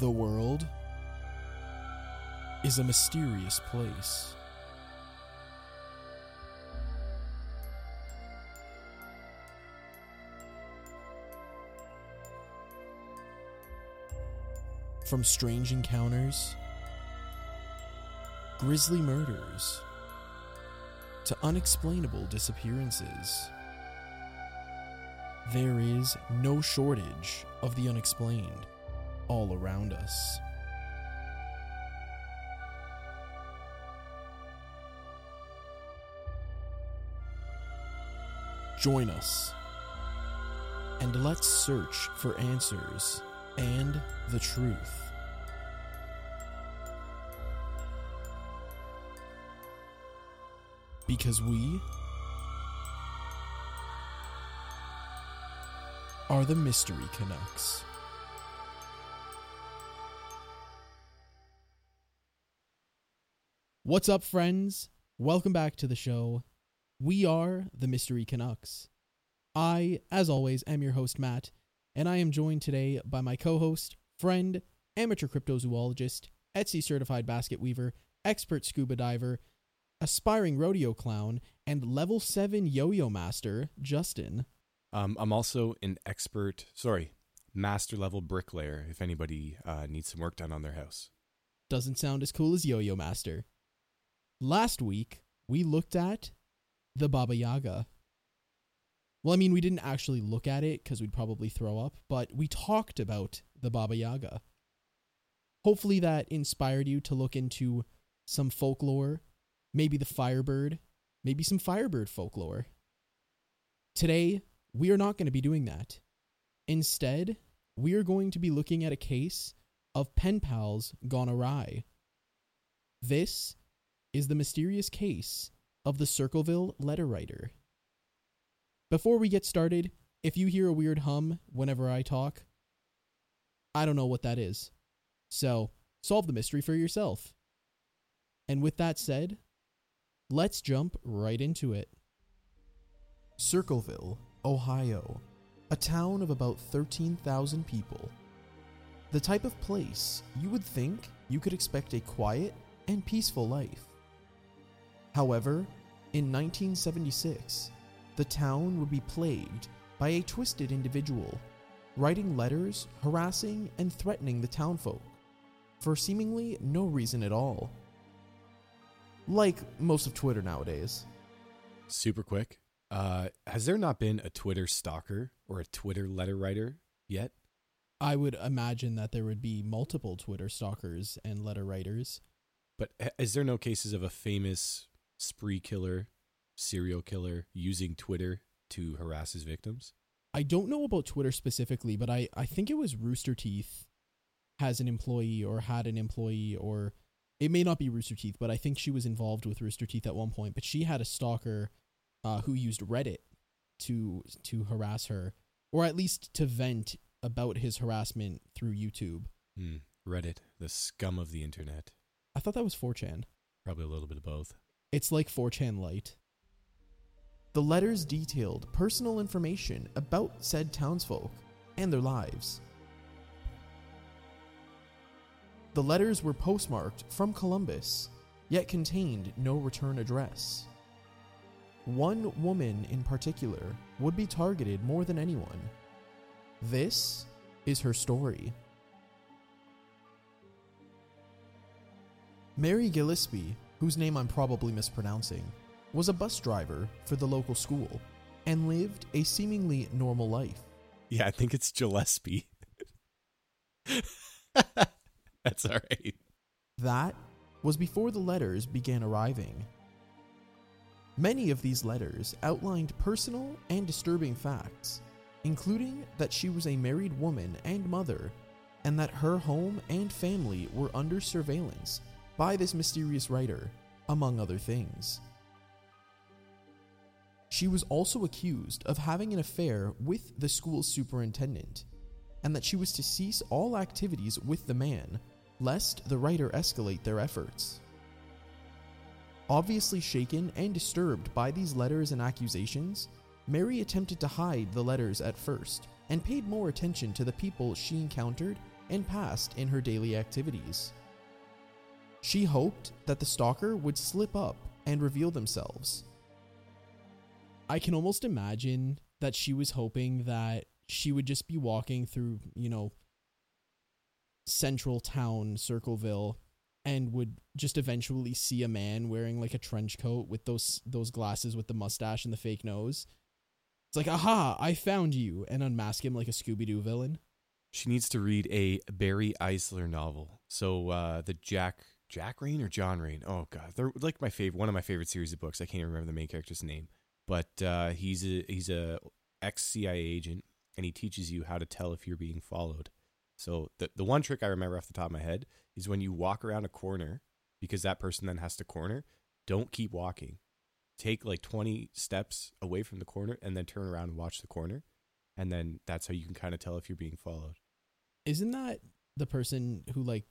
The world is a mysterious place. From strange encounters, grisly murders, to unexplainable disappearances, there is no shortage of the unexplained all around us. Join us and let's search for answers and the truth. Because we are the Mystery Canucks. What's up, friends? Welcome back to the show. We are the Mystery Canucks. I, as always, am your host, Matt, and I am joined today by my co host, friend, amateur cryptozoologist, Etsy certified basket weaver, expert scuba diver, aspiring rodeo clown, and level 7 yo yo master, Justin. Um, I'm also an expert, sorry, master level bricklayer if anybody uh, needs some work done on their house. Doesn't sound as cool as Yo Yo Master. Last week, we looked at the Baba Yaga. Well, I mean, we didn't actually look at it because we'd probably throw up, but we talked about the Baba Yaga. Hopefully, that inspired you to look into some folklore, maybe the Firebird, maybe some Firebird folklore. Today, we are not going to be doing that. Instead, we are going to be looking at a case of pen pals gone awry. This is the mysterious case of the Circleville letter writer. Before we get started, if you hear a weird hum whenever I talk, I don't know what that is. So, solve the mystery for yourself. And with that said, let's jump right into it. Circleville, Ohio, a town of about 13,000 people. The type of place you would think you could expect a quiet and peaceful life. However, in 1976, the town would be plagued by a twisted individual, writing letters harassing and threatening the townfolk for seemingly no reason at all. Like most of Twitter nowadays. Super quick. Uh, has there not been a Twitter stalker or a Twitter letter writer yet? I would imagine that there would be multiple Twitter stalkers and letter writers. But is there no cases of a famous spree killer, serial killer using Twitter to harass his victims? I don't know about Twitter specifically, but I, I think it was Rooster Teeth has an employee or had an employee, or it may not be Rooster Teeth, but I think she was involved with Rooster Teeth at one point. But she had a stalker uh, who used Reddit to to harass her, or at least to vent about his harassment through YouTube. Hmm. Reddit, the scum of the internet. I thought that was 4chan. Probably a little bit of both. It's like 4chan Lite. The letters detailed personal information about said townsfolk and their lives. The letters were postmarked from Columbus, yet contained no return address. One woman in particular would be targeted more than anyone. This is her story. Mary Gillispie, whose name I'm probably mispronouncing, was a bus driver for the local school and lived a seemingly normal life. Yeah, I think it's Gillispie. That's all right. That was before the letters began arriving. Many of these letters outlined personal and disturbing facts, including that she was a married woman and mother, and that her home and family were under surveillance by this mysterious writer, among other things. She was also accused of having an affair with the school's superintendent, and that she was to cease all activities with the man, lest the writer escalate their efforts. Obviously shaken and disturbed by these letters and accusations, Mary attempted to hide the letters at first and paid more attention to the people she encountered and passed in her daily activities. She hoped that the stalker would slip up and reveal themselves. I can almost imagine that she was hoping that she would just be walking through, you know, central town, Circleville, and would just eventually see a man wearing like a trench coat with those those glasses with the mustache and the fake nose. It's like, aha, I found you, and unmask him like a Scooby Doo villain. She needs to read a Barry Eisler novel. So uh, the Jack Jack Rain or John Rain. Oh god, they're like my favorite one of my favorite series of books. I can't even remember the main character's name, but uh, he's a he's a ex CIA agent, and he teaches you how to tell if you're being followed. So the the one trick I remember off the top of my head is when you walk around a corner, because that person then has to corner. Don't keep walking. Take like twenty steps away from the corner, and then turn around and watch the corner, and then that's how you can kind of tell if you're being followed. Isn't that the person who like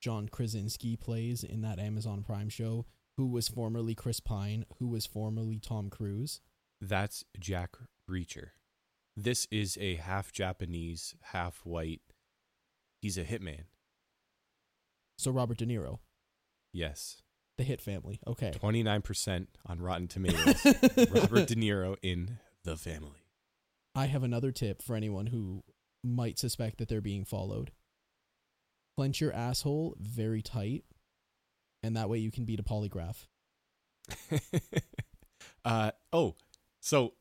John Krasinski plays in that Amazon Prime show, who was formerly Chris Pine, who was formerly Tom Cruise? That's Jack Reacher. This is a half Japanese, half white. He's a hitman. So Robert De Niro, Yes. the Hit family. Okay. 29% on Rotten Tomatoes. Robert De Niro in The Family. I have another tip for anyone who might suspect that they're being followed. Clench your asshole very tight, and that way you can beat a polygraph. uh, oh, so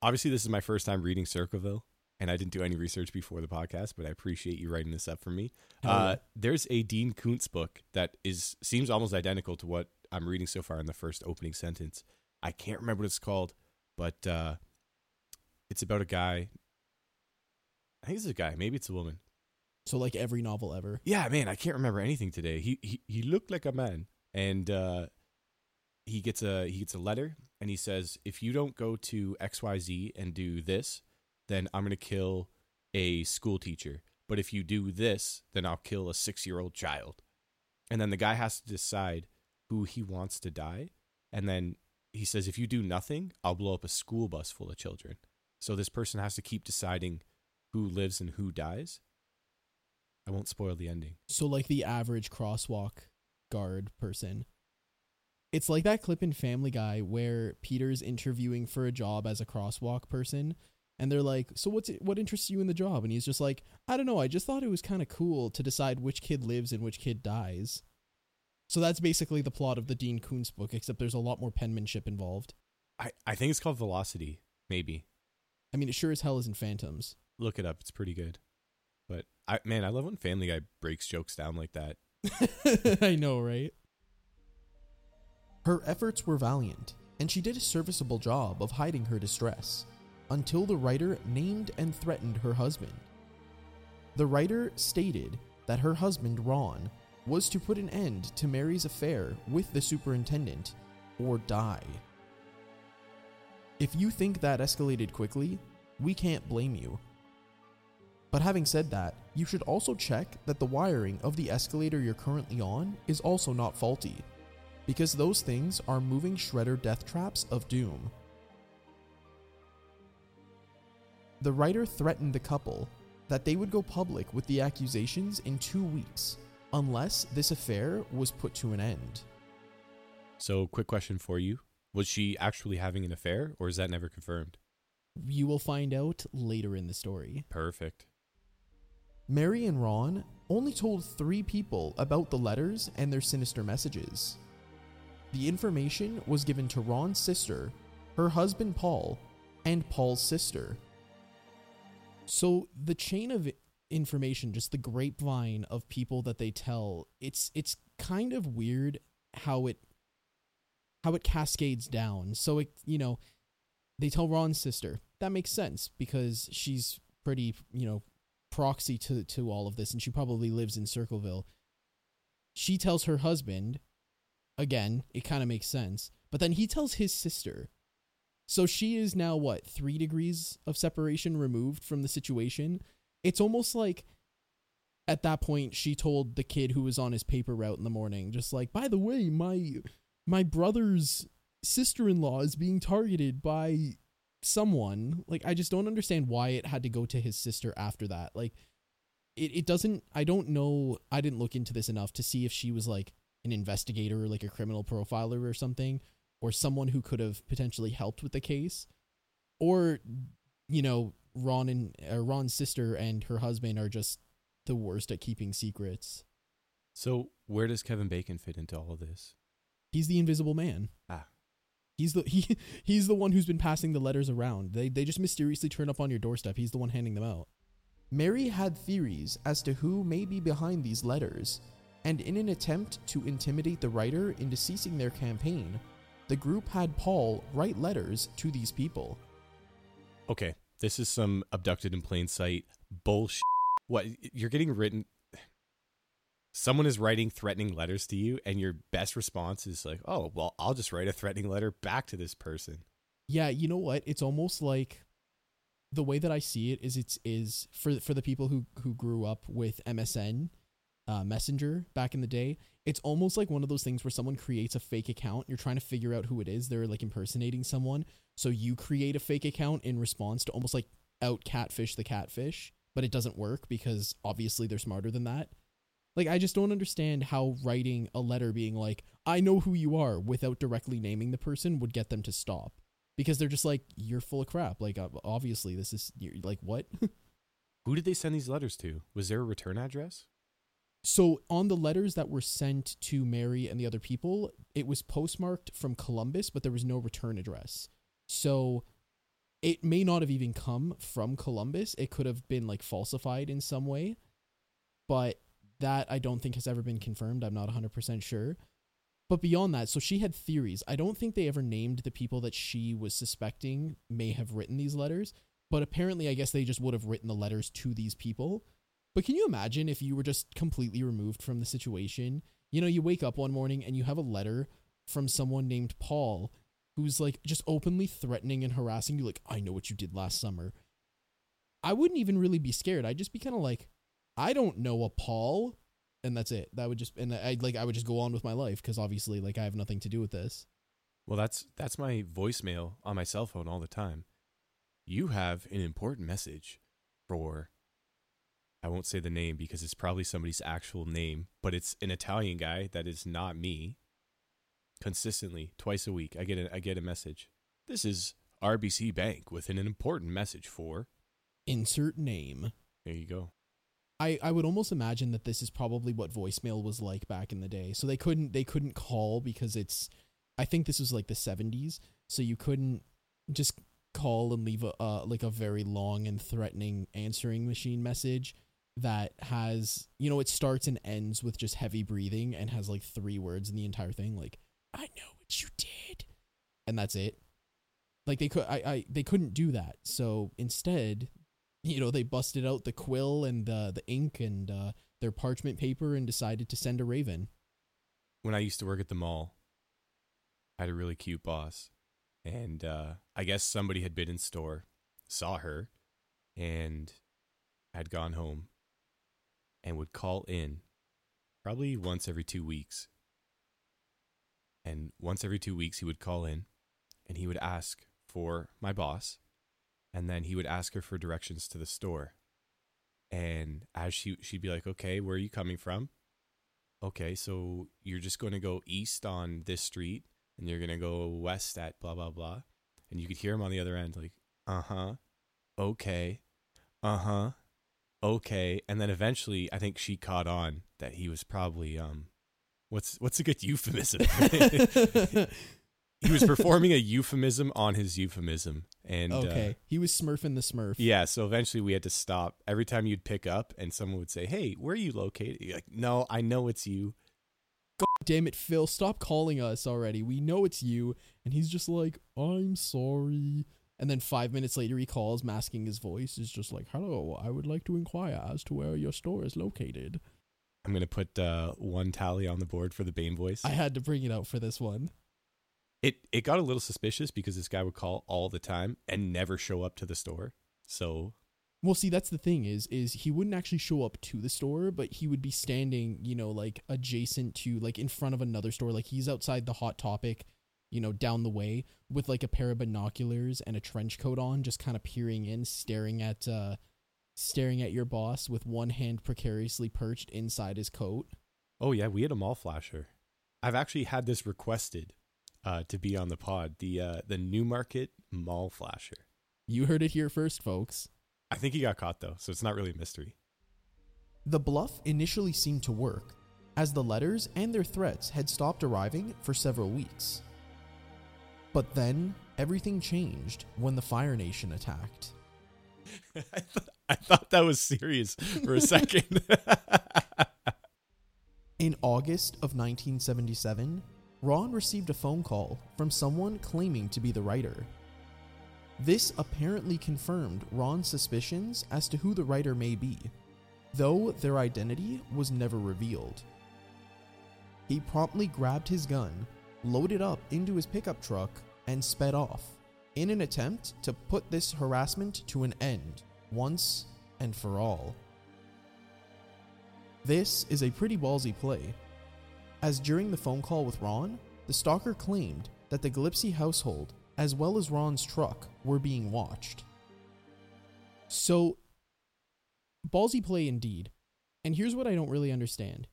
obviously this is my first time reading Circleville, and I didn't do any research before the podcast, but I appreciate you writing this up for me. Hell Uh, there's a Dean Koontz book that is seems almost identical to what I'm reading so far in the first opening sentence. I can't remember what it's called, but uh, it's about a guy. I think it's a guy. Maybe it's a woman. So like every novel ever. Yeah, man, I can't remember anything today. He he, he looked like a man, and uh, he gets a he gets a letter, and he says, if you don't go to X Y Z and do this, then I'm gonna kill a school teacher. But if you do this, then I'll kill a six year old child. And then the guy has to decide who he wants to die, and then he says, if you do nothing, I'll blow up a school bus full of children. So this person has to keep deciding who lives and who dies. I won't spoil the ending. So like the average crosswalk guard person. It's like that clip in Family Guy where Peter's interviewing for a job as a crosswalk person and they're like, "So what's it, what interests you in the job?" And he's just like, "I don't know, I just thought it was kind of cool to decide which kid lives and which kid dies." So that's basically the plot of the Dean Koontz book except there's a lot more penmanship involved. I, I think it's called Velocity, maybe. I mean, it sure as hell isn't Phantoms. Look it up. It's pretty good. I man, I love when Family Guy breaks jokes down like that. I know, right? Her efforts were valiant, and she did a serviceable job of hiding her distress until the writer named and threatened her husband. The writer stated that her husband, Ron, was to put an end to Mary's affair with the superintendent or die. If you think that escalated quickly, we can't blame you. But having said that, you should also check that the wiring of the escalator you're currently on is also not faulty, because those things are moving shredder death traps of doom. The writer threatened the couple that they would go public with the accusations in two weeks, unless this affair was put to an end. So, quick question for you: Was she actually having an affair, or is that never confirmed? You will find out later in the story. Perfect. Mary and Ron only told three people about the letters and their sinister messages. The information was given to Ron's sister, her husband Paul, and Paul's sister. So the chain of information, just the grapevine of people that they tell, it's it's kind of weird how it how it cascades down. So it you know, they tell Ron's sister. That makes sense because she's pretty, you know, proxy to to all of this and she probably lives in Circleville. She tells her husband, again, it kind of makes sense, but then he tells his sister. So she is now what, 3 degrees of separation removed from the situation. It's almost like at that point she told the kid who was on his paper route in the morning just like, "By the way, my my brother's sister-in-law is being targeted by someone like i just don't understand why it had to go to his sister after that like it, it doesn't I don't know I didn't look into this enough to see if she was like an investigator or like a criminal profiler or something or someone who could have potentially helped with the case or you know Ron and uh, Ron's sister and her husband are just the worst at keeping secrets. So where does Kevin Bacon fit into all of this? He's the invisible man. Ah. He's the he he's the one who's been passing the letters around. They they just mysteriously turn up on your doorstep. He's the one handing them out. Mary had theories as to who may be behind these letters, and in an attempt to intimidate the writer into ceasing their campaign, the group had Paul write letters to these people. Okay, this is some abducted in plain sight bullshit. What you're getting written someone is writing threatening letters to you and your best response is like, "Oh, well, I'll just write a threatening letter back to this person." Yeah, you know what? It's almost like the way that I see it is it's is for for the people who who grew up with MSN uh, Messenger back in the day. It's almost like one of those things where someone creates a fake account. You're trying to figure out who it is. They're like impersonating someone, so you create a fake account in response to almost like out catfish the catfish, but it doesn't work because obviously they're smarter than that. Like I just don't understand how writing a letter being like I know who you are without directly naming the person would get them to stop because they're just like you're full of crap. Like obviously this is you're like what? Who did they send these letters to? Was there a return address? so on the letters that were sent to Mary and the other people, it was postmarked from Columbus, but there was no return address. So it may not have even come from Columbus. It could have been like falsified in some way. But that I don't think has ever been confirmed. I'm not 100% sure. But beyond that, so she had theories. I don't think they ever named the people that she was suspecting may have written these letters, but apparently, I guess they just would have written the letters to these people. But can you imagine if you were just completely removed from the situation? You know, you wake up one morning and you have a letter from someone named Paul who's like just openly threatening and harassing you, like, I know what you did last summer. I wouldn't even really be scared. I'd just be kind of like, I don't know a Paul. And that's it. That would just, and I like, I would just go on with my life because obviously, like, I have nothing to do with this. Well, that's that's my voicemail on my cell phone all the time. You have an important message for I won't say the name because it's probably somebody's actual name, but it's an Italian guy that is not me. Consistently, twice a week, I get a I get a message. This is RBC Bank with an important message for. Insert name. There you go. I, I would almost imagine that this is probably what voicemail was like back in the day. So they couldn't they couldn't call because it's I think this was like the 70s, so you couldn't just call and leave a uh, like a very long and threatening answering machine message that has, you know, it starts and ends with just heavy breathing and has like three words in the entire thing like I know what you did. And that's it. Like they could I, I they couldn't do that. So instead, you know, they busted out the quill and the the ink and uh, their parchment paper and decided to send a raven. When I used to work at the mall, I had a really cute boss. And uh, I guess somebody had been in store, saw her, and had gone home and would call in probably once every two weeks. And once every two weeks, he would call in and he would ask for my boss. And then he would ask her for directions to the store. And as she, she'd be like, okay, where are you coming from? Okay, so you're just going to go east on this street and you're going to go west at blah, blah, blah. And you could hear him on the other end, like, uh huh, okay, uh huh, okay. And then eventually, I think she caught on that he was probably, um, what's, what's a good euphemism? he was performing a euphemism on his euphemism. And, uh, okay, he was smurfing the smurf. yeah, so eventually we had to stop. Every time you'd pick up and someone would say, Hey, where are you located? You're like, No, I know it's you. God damn it, Phil, stop calling us already. We know it's you. And he's just like, I'm sorry. And then five minutes later, he calls, masking his voice. Is just like, hello, I would like to inquire as to where your store is located. I'm going to put uh, one tally on the board for the Bane voice. I had to bring it out for this one. It, it got a little suspicious because this guy would call all the time and never show up to the store. So, Well, see, that's the thing is, is he wouldn't actually show up to the store, but he would be standing, you know, like adjacent to, like in front of another store. Like he's outside the Hot Topic, you know, down the way with like a pair of binoculars and a trench coat on, just kind of peering in, staring at, uh, staring at your boss with one hand precariously perched inside his coat. Oh yeah, we had a mall flasher. I've actually had this requested uh, to be on the pod. The uh, the Newmarket Mall Flasher. You heard it here first, folks. I think he got caught though, so it's not really a mystery. The bluff initially seemed to work, as the letters and their threats had stopped arriving for several weeks. But then everything changed when the Fire Nation attacked. I, th- I thought that was serious for a second. In August of 1977, Ron received a phone call from someone claiming to be the writer. This apparently confirmed Ron's suspicions as to who the writer may be, though their identity was never revealed. He promptly grabbed his gun, loaded up into his pickup truck, and sped off in an attempt to put this harassment to an end once and for all. This is a pretty ballsy play, as during the phone call with Ron, the stalker claimed that the Gillispie household, as well as Ron's truck, were being watched. So, ballsy play indeed. And here's what I don't really understand.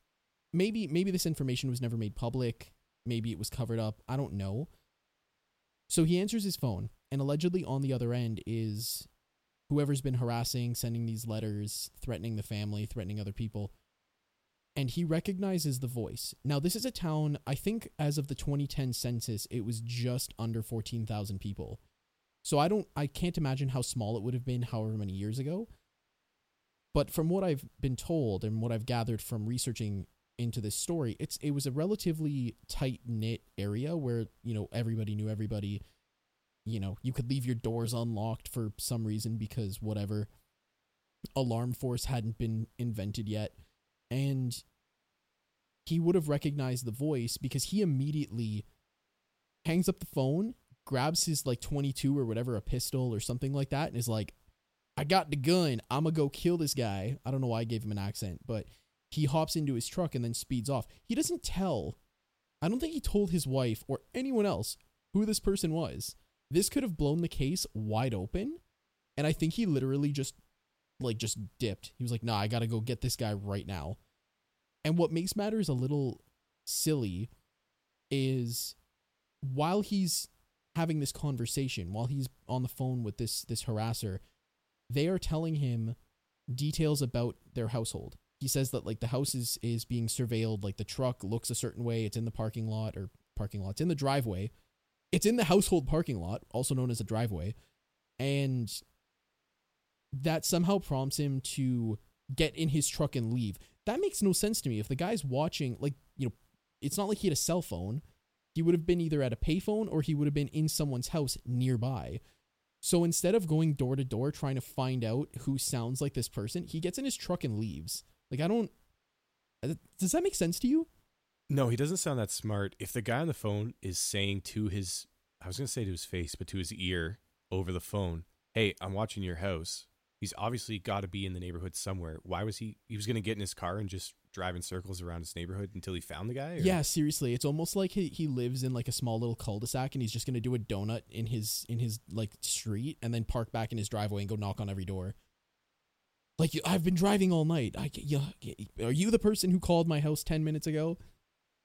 Maybe maybe this information was never made public, maybe it was covered up, I don't know. So he answers his phone, and allegedly on the other end is whoever's been harassing, sending these letters, threatening the family, threatening other people. And he recognizes the voice. Now, this is a town, I think as of the 2010 census, it was just under 14,000 people. So I don't, I can't imagine how small it would have been however many years ago. But from what I've been told and what I've gathered from researching into this story, it's it was a relatively tight knit area where you know everybody knew everybody. You know, you could leave your doors unlocked for some reason because whatever alarm force hadn't been invented yet, and he would have recognized the voice because he immediately hangs up the phone, grabs his like 22 or whatever, a pistol or something like that, and is like, I got the gun. I'm going to go kill this guy. I don't know why I gave him an accent, but he hops into his truck and then speeds off. He doesn't tell, I don't think he told his wife or anyone else who this person was. This could have blown the case wide open. And I think he literally just, like, just dipped. He was like, nah, I got to go get this guy right now. And what makes matters a little silly is while he's having this conversation, while he's on the phone with this this harasser, they are telling him details about their household. He says that like the house is is being surveilled, like the truck looks a certain way, it's in the parking lot or parking lot, it's in the driveway. It's in the household parking lot, also known as a driveway. And that somehow prompts him to get in his truck and leave. That makes no sense to me. If the guy's watching, like, you know, it's not like he had a cell phone. He would have been either at a payphone or he would have been in someone's house nearby. So instead of going door to door trying to find out who sounds like this person, he gets in his truck and leaves. Like, I don't. uh, Does that make sense to you? no, he doesn't sound that smart. If the guy on the phone is saying to his, I was going to say to his face, but to his ear over the phone, hey, I'm watching your house. He's obviously got to be in the neighborhood somewhere. Why was he? He was going to get in his car and just drive in circles around his neighborhood until he found the guy? or- Yeah, seriously, it's almost like he, he lives in like a small little cul-de-sac and he's just gonna do a donut in his in his like street and then park back in his driveway and go knock on every door. Like I've been driving all night. I yeah, are you the person who called my house ten minutes ago?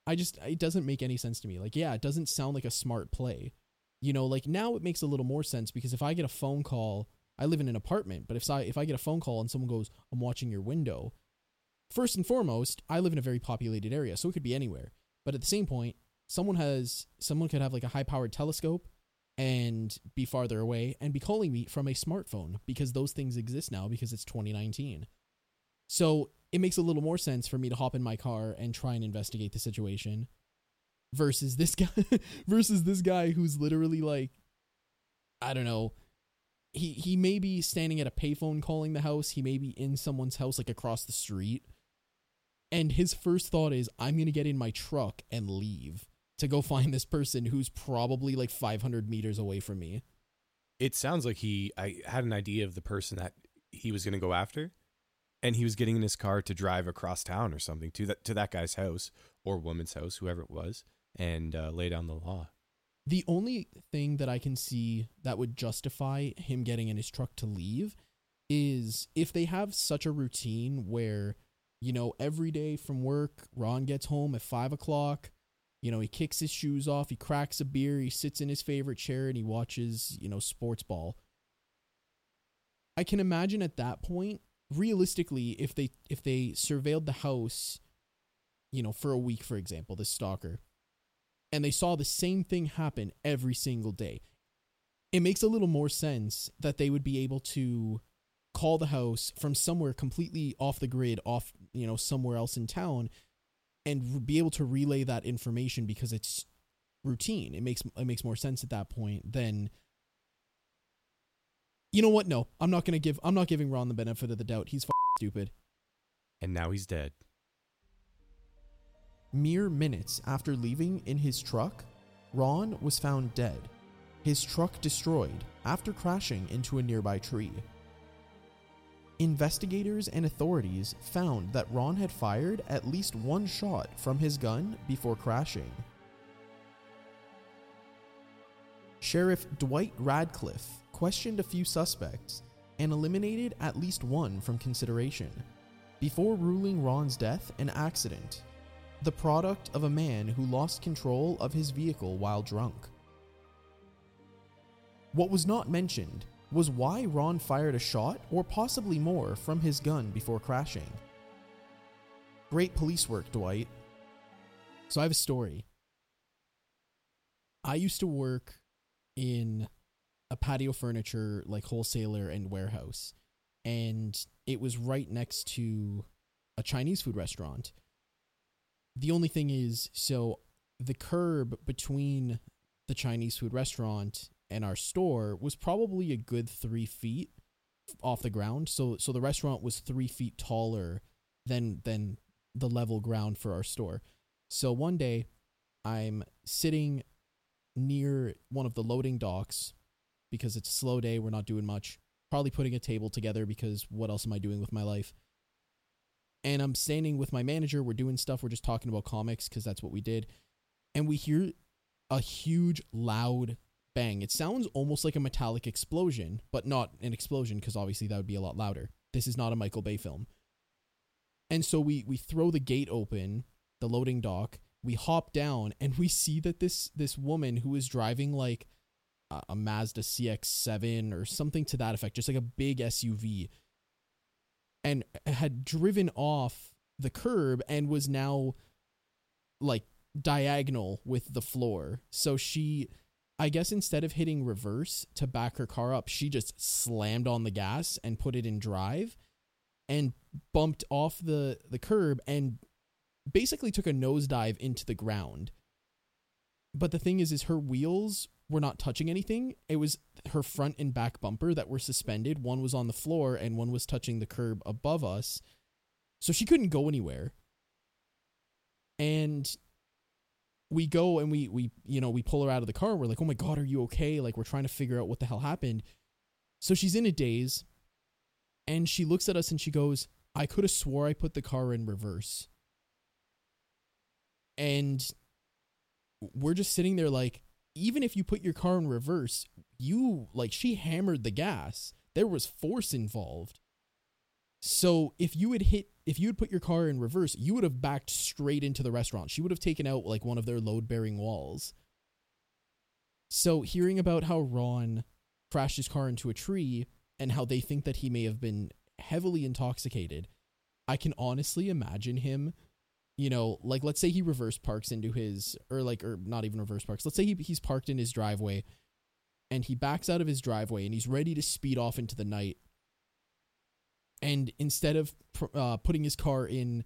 I just it doesn't make any sense to me. Like yeah, it doesn't sound like a smart play. You know, like now it makes a little more sense because if I get a phone call, I live in an apartment, but if I if I get a phone call and someone goes, "I'm watching your window," first and foremost, I live in a very populated area, so it could be anywhere. But at the same point, someone has someone could have like a high powered telescope and be farther away and be calling me from a smartphone because those things exist now because it's 2019. So it makes a little more sense for me to hop in my car and try and investigate the situation versus this guy versus this guy who's literally like I don't know he he may be standing at a payphone calling the house. He may be in someone's house like across the street. And his first thought is i'm to get in my truck and leave to go find this person who's probably like 500 meters away from me. It sounds like he I had an idea of the person that he was to go after and he was getting in his car to drive across town or something to that to that guy's house or woman's house whoever it was and uh, lay down the law the only thing that i can see that would justify him getting in his truck to leave is if they have such a routine where, you know, every day from work, Ron gets home at five o'clock, you know, he kicks his shoes off, he cracks a beer, he sits in his favorite chair, and he watches, you know, sports ball. I can imagine at that point, realistically, if they if they surveilled the house, you know, for a week, for example, this stalker, and they saw the same thing happen every single day, it makes a little more sense that they would be able to call the house from somewhere completely off the grid, off, you know, somewhere else in town and be able to relay that information because it's routine. It makes it makes more sense at that point than You know what? No. I'm not going to give I'm not giving Ron the benefit of the doubt. He's stupid. And now he's dead. Mere minutes after leaving in his truck, Ron was found dead, his truck destroyed after crashing into a nearby tree. Investigators and authorities found that Ron had fired at least one shot from his gun before crashing. Sheriff Dwight Radcliffe questioned a few suspects and eliminated at least one from consideration before ruling Ron's death an accident, the product of a man who lost control of his vehicle while drunk. What was not mentioned was why Ron fired a shot or possibly more from his gun before crashing. Great police work, Dwight. So I have a story. I used to work in a patio furniture like wholesaler and warehouse and it was right next to a Chinese food restaurant. The only thing is so the curb between the Chinese food restaurant and our store was probably a good three feet off the ground. So so the restaurant was three feet taller than than the level ground for our store. So one day I'm sitting near one of the loading docks because it's a slow day, we're not doing much. Probably putting a table together because what else am I doing with my life? And I'm standing with my manager, we're doing stuff, we're just talking about comics because that's what we did. And we hear a huge loud bang. It sounds almost like a metallic explosion, but not an explosion because obviously that would be a lot louder. This is not a Michael Bay film. And so we we throw the gate open, the loading dock, we hop down and we see that this this woman who is driving like a, a Mazda CX-7 or something to that effect, just like a big SUV and had driven off the curb and was now like diagonal with the floor. So she I guess instead of hitting reverse to back her car up, she just slammed on the gas and put it in drive and bumped off the, the curb and basically took a nosedive into the ground. But the thing is, is her wheels were not touching anything. It was her front and back bumper that were suspended. One was on the floor and one was touching the curb above us. So she couldn't go anywhere. And we go and we we you know we pull her out of the car we're like oh my god are you okay like we're trying to figure out what the hell happened so she's in a daze and she looks at us and she goes i could have swore i put the car in reverse and we're just sitting there like even if you put your car in reverse you like she hammered the gas there was force involved so if you had hit, if you had put your car in reverse, you would have backed straight into the restaurant. She would have taken out like one of their load bearing walls. So hearing about how Ron crashed his car into a tree and how they think that he may have been heavily intoxicated, I can honestly imagine him, you know, like let's say he reverse parks into his, or like, or not even reverse parks. Let's say he, he's parked in his driveway and he backs out of his driveway and he's ready to speed off into the night and instead of uh, putting his car in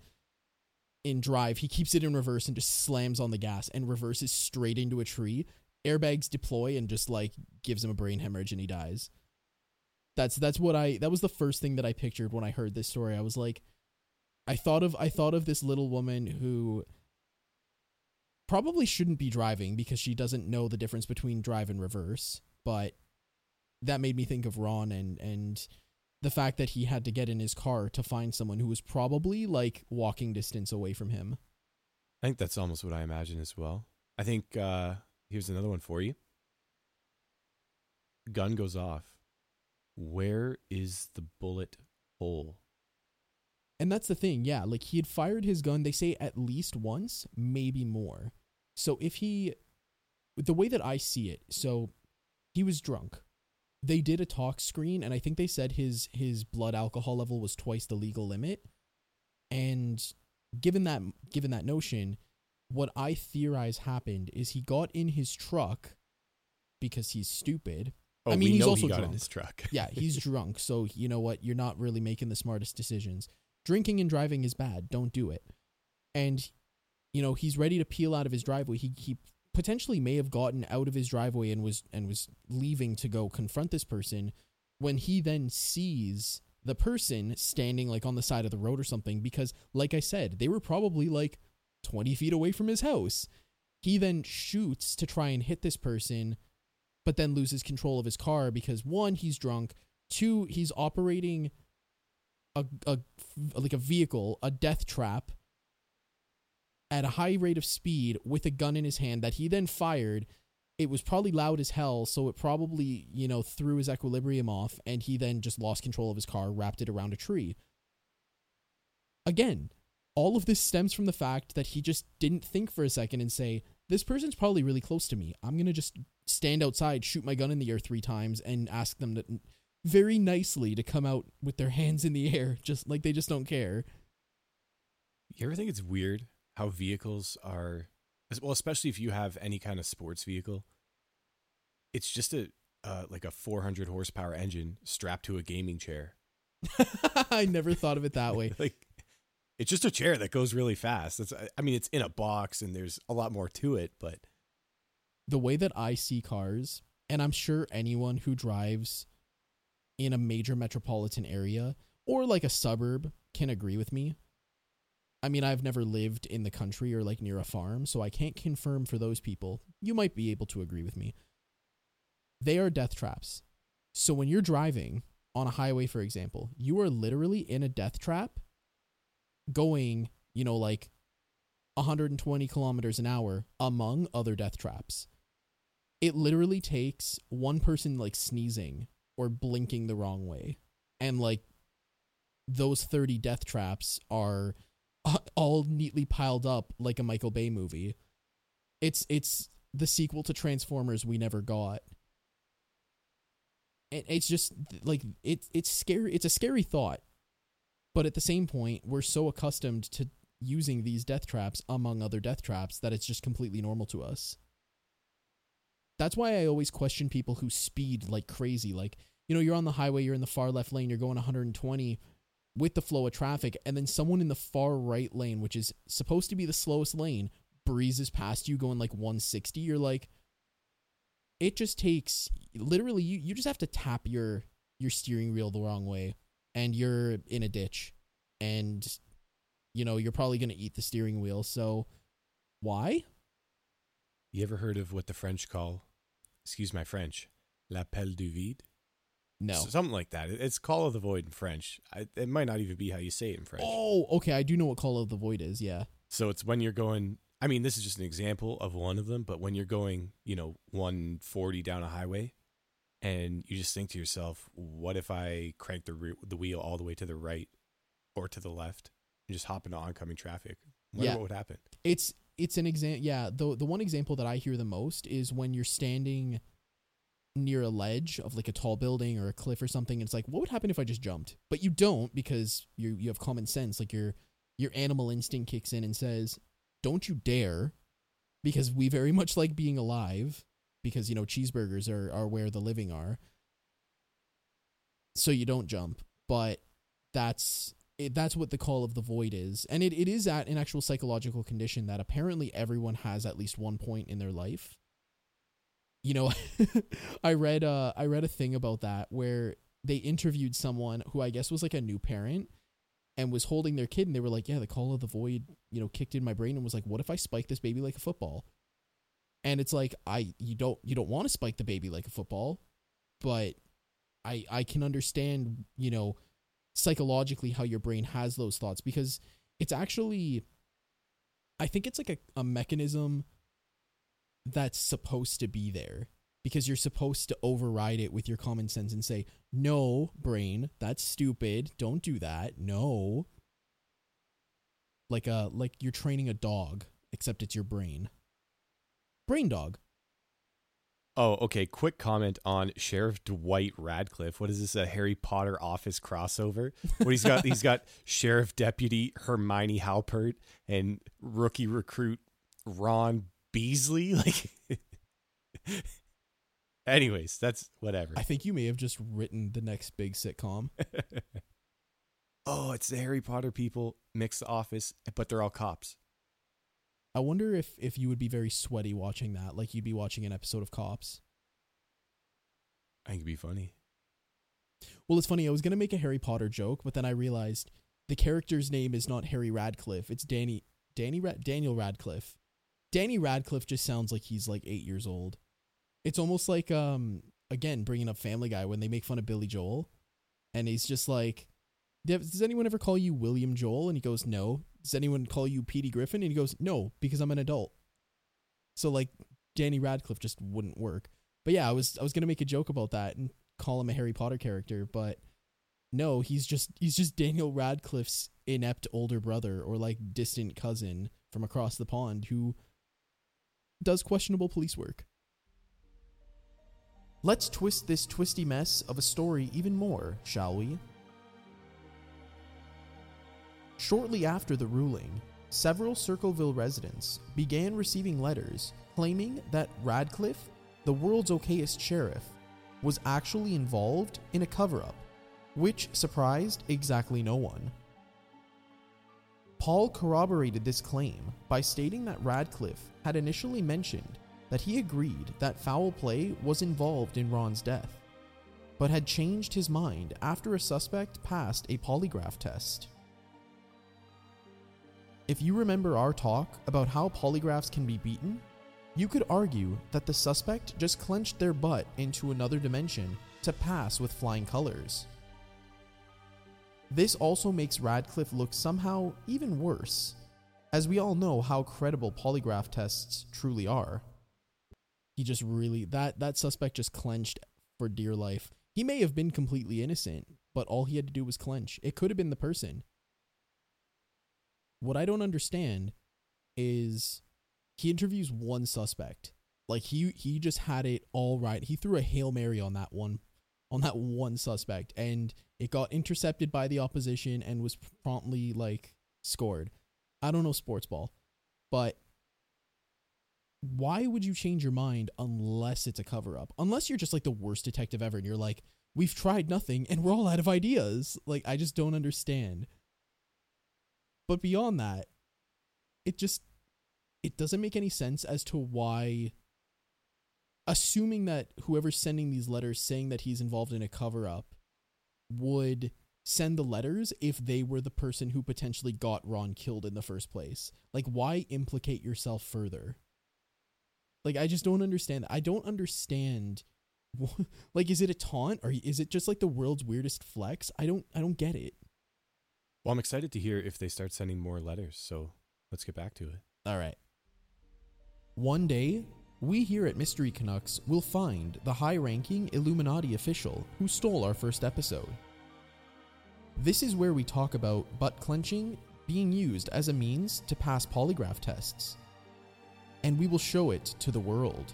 in drive, he keeps it in reverse and just slams on the gas and reverses straight into a tree. Airbags deploy and just like gives him a brain hemorrhage and he dies. That's that's what I that was the first thing that I pictured when I heard this story. I was like I thought of I thought of this little woman who probably shouldn't be driving because she doesn't know the difference between drive and reverse, but that made me think of Ron and and the fact that he had to get in his car to find someone who was probably like walking distance away from him. I think that's almost what I imagine as well. I think uh here's another one for you. Gun goes off. Where is the bullet hole? And that's the thing, yeah. Like he had fired his gun, they say at least once, maybe more. So if he, the way that I see it, so he was drunk. They did a tox screen, and I think they said his his blood alcohol level was twice the legal limit. And given that given that notion, what I theorize happened is he got in his truck because he's stupid. Oh, I mean, we he's know also he got in drunk. his truck. Yeah, he's drunk, so you know what? You're not really making the smartest decisions. Drinking and driving is bad. Don't do it. And you know, he's ready to peel out of his driveway. He he potentially may have gotten out of his driveway and was and was leaving to go confront this person when he then sees the person standing like on the side of the road or something because like I said, they were probably like 20 feet away from his house. He then shoots to try and hit this person but then loses control of his car because one, he's drunk, two, he's operating a, a like a vehicle, a death trap at a high rate of speed with a gun in his hand that he then fired. It was probably loud as hell, so it probably, you know, threw his equilibrium off and he then just lost control of his car, wrapped it around a tree. Again, all of this stems from the fact that he just didn't think for a second and say, this person's probably really close to me. I'm going to just stand outside, shoot my gun in the air three times, and ask them to very nicely to come out with their hands in the air, just like they just don't care. You ever think it's weird how vehicles are, well, especially if you have any kind of sports vehicle, it's just a uh, like a 400 horsepower engine strapped to a gaming chair. I never thought of it that way. like it's just a chair that goes really fast. That's I mean it's in a box and there's a lot more to it, but The way that I see cars, and I'm sure anyone who drives in a major metropolitan area or like a suburb can agree with me. I mean, I've never lived in the country or like near a farm, so I can't confirm for those people. You might be able to agree with me. They are death traps. So when you're driving on a highway, for example, you are literally in a death trap going, you know, like 120 kilometers an hour among other death traps. It literally takes one person like sneezing or blinking the wrong way. And like those 30 death traps are uh, all neatly piled up like a Michael Bay movie. It's it's the sequel to Transformers we never got. It, it's just like it's it's scary. It's a scary thought, but at the same point, we're so accustomed to using these death traps among other death traps that it's just completely normal to us. That's why I always question people who speed like crazy. Like, you know, you're on the highway, you're in the far left lane, you're going 120 with the flow of traffic, and then someone in the far right lane, which is supposed to be the slowest lane, breezes past you going like 160. You're like, it just takes literally you, you just have to tap your your steering wheel the wrong way and you're in a ditch and you know you're probably going to eat the steering wheel so why you ever heard of what the French call, excuse my French, l'appel du vide? no Something like that. It's call of the void in French. I, it might not even be how you say it in French. oh okay i do know what call of the void is yeah So it's when you're going. I mean, this is just an example of one of them, but when you're going, you know, 140 down a highway, and you just think to yourself, "What if I crank the re- the wheel all the way to the right or to the left and just hop into oncoming traffic? Wonder Yeah. what would happen?" it's it's an example yeah the the one example that i hear the most is when you're standing near a ledge of like a tall building or a cliff or something it's like what would happen if i just jumped? But you don't because you you have common sense like your your animal instinct kicks in and says don't you dare because we very much like being alive because you know cheeseburgers are are where the living are. So you don't jump but that's it, that's what the call of the void is. And it, it is at an actual psychological condition that apparently everyone has at least one point in their life. You know i read uh i read a thing about that where they interviewed someone who i guess was like a new parent and was holding their kid and they were like yeah the call of the void you know kicked in my brain and was like what if i spike this baby like a football? And it's like i you don't you don't want to spike the baby like a football but i i can understand you know psychologically how your brain has those thoughts because it's actually I think it's like a, a mechanism that's supposed to be there because you're supposed to override it with your common sense and say, "No, brain, that's stupid. Don't do that." No. Like a like you're training a dog, except it's your brain. Brain dog. Oh, okay. Quick comment on Sheriff Dwight Radcliffe. What is this? A Harry Potter office crossover? What he's got? he's got Sheriff Deputy Hermione Halpert and rookie recruit Ron Beasley. Like, anyways, that's whatever. I think you may have just written the next big sitcom. oh, it's the Harry Potter people mix the office, but they're all cops. I wonder if if you would be very sweaty watching that, like you'd be watching an episode of Cops. I think it'd be funny. Well, it's funny. I was gonna make a Harry Potter joke, but then I realized the character's name is not Harry Radcliffe. It's Danny Danny Ra- Daniel Radcliffe. Danny Radcliffe just sounds like he's like eight years old. It's almost like um again bringing up Family Guy when they make fun of Billy Joel, and he's just like, "Does anyone ever call you William Joel?" And he goes, "No." Does anyone call you Petey Griffin? And he goes, No, because I'm an adult. So like Danny Radcliffe just wouldn't work. But yeah, I was I was gonna make a joke about that and call him a Harry Potter character, but no, he's just he's just Daniel Radcliffe's inept older brother or like distant cousin from across the pond who does questionable police work. Let's twist this twisty mess of a story even more, shall we? Shortly after the ruling, several Circleville residents began receiving letters claiming that Radcliffe, the world's okayest sheriff, was actually involved in a cover up, which surprised exactly no one. Paul corroborated this claim by stating that Radcliffe had initially mentioned that he agreed that foul play was involved in Ron's death, but had changed his mind after a suspect passed a polygraph test. If you remember our talk about how polygraphs can be beaten, you could argue that the suspect just clenched their butt into another dimension to pass with flying colors. This also makes Radcliffe look somehow even worse, as we all know how credible polygraph tests truly are. He just really that that suspect just clenched for dear life. He may have been completely innocent, but all he had to do was clench. It could have been the person. What I don't understand is he interviews one suspect. Like he he just had it all right. He threw a Hail Mary on that one on that one suspect and it got intercepted by the opposition and was promptly like scored. I don't know sports ball, but why would you change your mind unless it's a cover up? Unless you're just like the worst detective ever and you're like, we've tried nothing and we're all out of ideas. Like I just don't understand. But beyond that, it just it doesn't make any sense as to why assuming that whoever's sending these letters saying that he's involved in a cover up would send the letters if they were the person who potentially got Ron killed in the first place. Like why implicate yourself further? Like I just don't understand. I don't understand like is it a taunt or is it just like the world's weirdest flex? I don't I don't get it. Well, I'm excited to hear if they start sending more letters, so let's get back to it. All right. One day, we here at Mystery Canucks will find the high ranking Illuminati official who stole our first episode. This is where we talk about butt clenching being used as a means to pass polygraph tests. And we will show it to the world.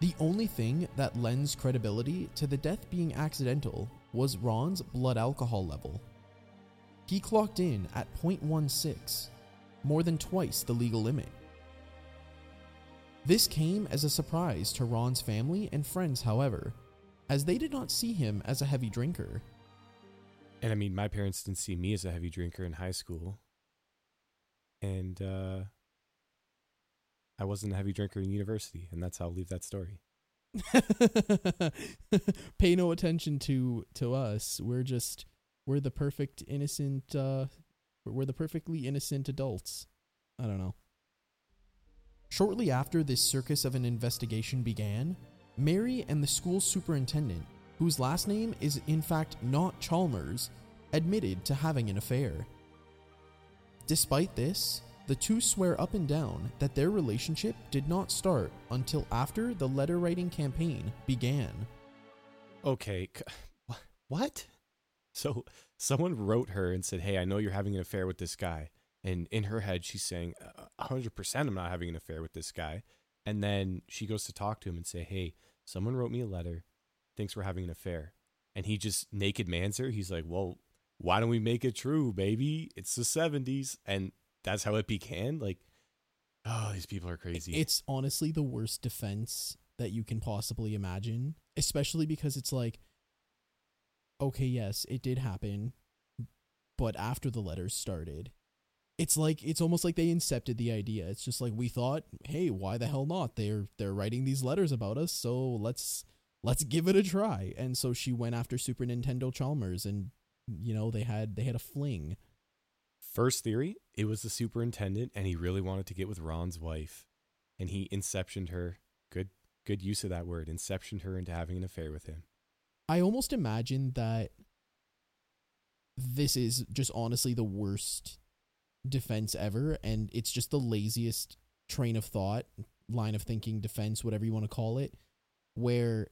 The only thing that lends credibility to the death being accidental was Ron's blood alcohol level. He clocked in at 0.16, more than twice the legal limit. This came as a surprise to Ron's family and friends, however, as they did not see him as a heavy drinker. And I mean, my parents didn't see me as a heavy drinker in high school. And uh, I wasn't a heavy drinker in university, and that's how I'll leave that story. Pay no attention to to us. We're just we're the perfect innocent uh we're the perfectly innocent adults. I don't know. Shortly after this circus of an investigation began, Mary and the school superintendent, whose last name is in fact not Chalmers, admitted to having an affair. Despite this, the two swear up and down that their relationship did not start until after the letter writing campaign began. Okay, what? So someone wrote her and said, "Hey, I know you're having an affair with this guy," and in her head she's saying, "A hundred percent, I'm not having an affair with this guy." And then she goes to talk to him and say, "Hey, someone wrote me a letter, thinks we're having an affair," and he just naked mans her. He's like, "Well, why don't we make it true, baby? It's the '70s," and that's how it began. Like, oh, these people are crazy. It's honestly the worst defense that you can possibly imagine, especially because it's like, okay, yes, it did happen, but after the letters started, it's like it's almost like they incepted the idea. It's just like we thought, hey, why the hell not? They're they're writing these letters about us, so let's let's give it a try. And so she went after Super Nintendo Chalmers, and you know they had they had a fling. First theory, it was the superintendent and he really wanted to get with Ron's wife. And he inceptioned her. Good good use of that word. Inceptioned her into having an affair with him. I almost imagine that this is just honestly the worst defense ever, and it's just the laziest train of thought, line of thinking, defense, whatever you want to call it, where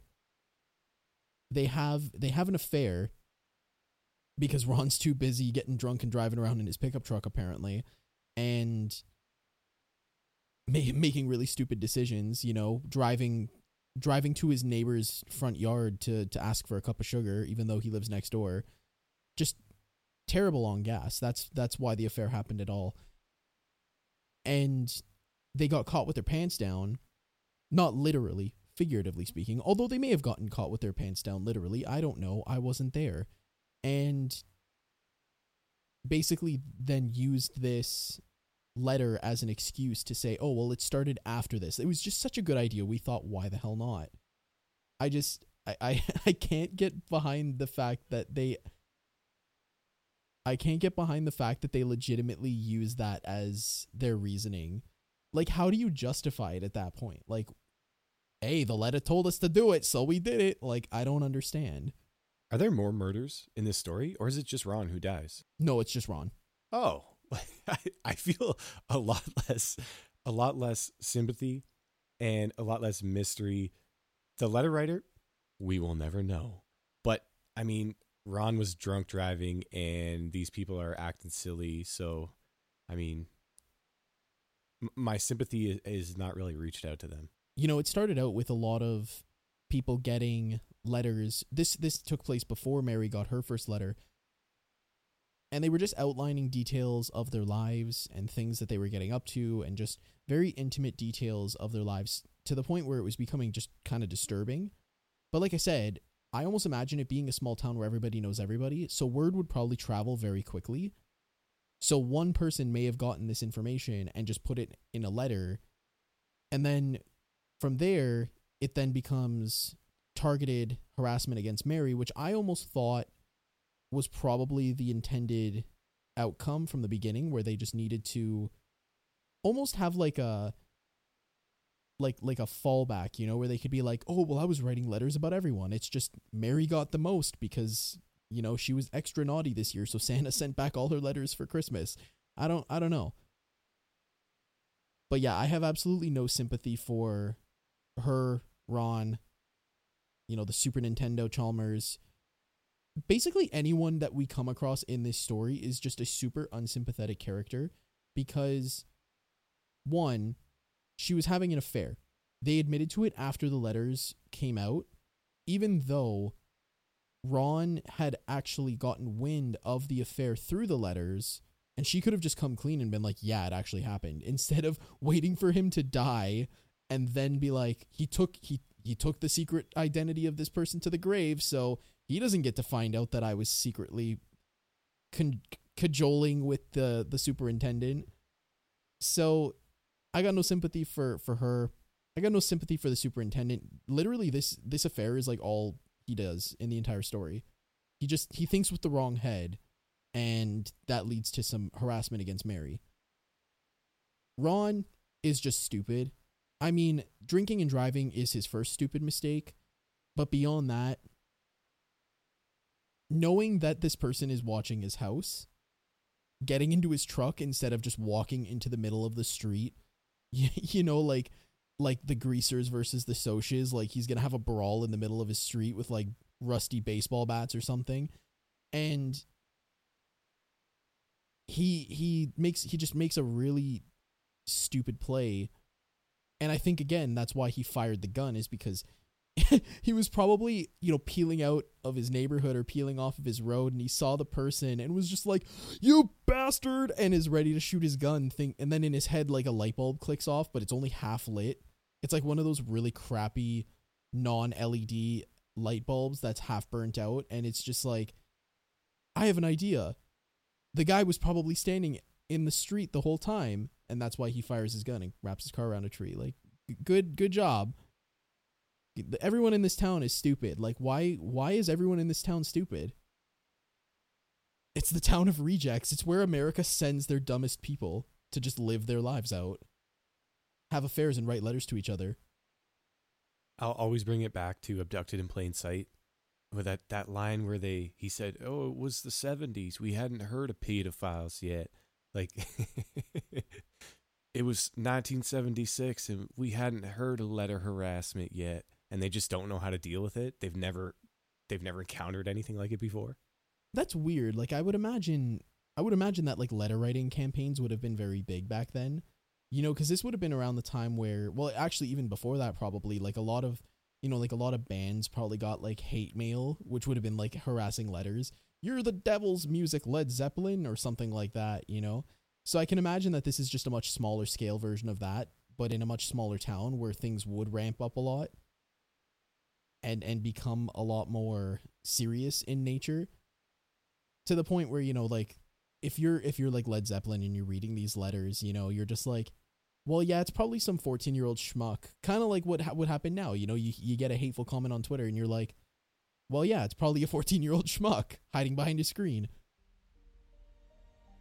they have they have an affair because Ron's too busy getting drunk and driving around in his pickup truck apparently, and ma- making really stupid decisions. You know, driving driving to his neighbor's front yard to to ask for a cup of sugar, even though he lives next door. Just terrible on gas. That's that's why the affair happened at all. And they got caught with their pants down, not literally, figuratively speaking. Although they may have gotten caught with their pants down literally, I don't know. I wasn't there. And basically then used this letter as an excuse to say, "Oh, well, it started after this." It was just such a good idea. We thought, "Why the hell not?" I just I I, I can't get behind the fact that they I can't get behind the fact that they legitimately use that as their reasoning. Like how do you justify it at that point? Like hey, the letter told us to do it, so we did it. Like I don't understand. Are there more murders in this story, or is it just Ron who dies? No, it's just Ron. Oh, I, I feel a lot less, a lot less sympathy, and a lot less mystery. The letter writer, we will never know. But I mean, Ron was drunk driving, and these people are acting silly. So, I mean, my sympathy is, is not really reached out to them. you know, it started out with a lot of people getting letters. This this took place before Mary got her first letter. And they were just outlining details of their lives and things that they were getting up to and just very intimate details of their lives to the point where it was becoming just kind of disturbing. But like I said, I almost imagine it being a small town where everybody knows everybody, so word would probably travel very quickly. So one person may have gotten this information and just put it in a letter and then from there it then becomes targeted harassment against Mary, which I almost thought was probably the intended outcome from the beginning, where they just needed to almost have like a like like a fallback, you know, where they could be like, "Oh, well, I was writing letters about everyone. It's just Mary got the most because you know she was extra naughty this year, so Santa sent back all her letters for Christmas." I don't I don't know. But yeah, I have absolutely no sympathy for her, Ron, you know, the Super Nintendo Chalmers. Basically, anyone that we come across in this story is just a super unsympathetic character because, one, she was having an affair. They admitted to it after the letters came out, even though Ron had actually gotten wind of the affair through the letters and she could have just come clean and been like, "Yeah, it actually happened," instead of waiting for him to die and then be like, "He took he he took the secret identity of this person to the grave, so he doesn't get to find out that I was secretly con- cajoling with the the superintendent." So, I got no sympathy for for her. I got no sympathy for the superintendent. Literally, this this affair is like all he does in the entire story. He just he thinks with the wrong head and that leads to some harassment against Mary. Ron is just stupid. I mean, drinking and driving is his first stupid mistake, but beyond that, knowing that this person is watching his house, getting into his truck instead of just walking into the middle of the street. You, you know, like like the greasers versus the Socs. Like he's gonna have a brawl in the middle of his street with like rusty baseball bats or something, and he he makes he just makes a really stupid play, and I think again that's why he fired the gun is because he was probably you know peeling out of his neighborhood or peeling off of his road and he saw the person and was just like you bastard and is ready to shoot his gun thing and then in his head like a light bulb clicks off but it's only half lit. It's like one of those really crappy non-led light bulbs that's half burnt out and it's just like i have an idea. The guy was probably standing in the street the whole time and that's why he fires his gun and wraps his car around a tree. Like good good job everyone in this town is stupid. Like why why is everyone in this town stupid? It's the town of rejects. It's where America sends their dumbest people to just live their lives out. Have affairs and write letters to each other. I'll always bring it back to abducted in plain sight. With that, that line where they he said, Oh, it was the seventies. We hadn't heard of pedophiles yet. Like it was nineteen seventy six and we hadn't heard of letter harassment yet and they just don't know how to deal with it. They've never they've never encountered anything like it before. That's weird. Like I would imagine I would imagine that like letter writing campaigns would have been very big back then. You know, cuz this would have been around the time where well, actually even before that probably like a lot of you know, like a lot of bands probably got like hate mail, which would have been like harassing letters. You're the devil's music, Led Zeppelin or something like that, you know? So I can imagine that this is just a much smaller scale version of that, but in a much smaller town where things would ramp up a lot and and become a lot more serious in nature to the point where you know like if you're if you're like Led Zeppelin and you're reading these letters, you know, you're just like, well, yeah, it's probably some 14-year-old schmuck. Kind of like what ha- would happen now, you know, you you get a hateful comment on Twitter and you're like, well, yeah, it's probably a 14-year-old schmuck hiding behind a screen.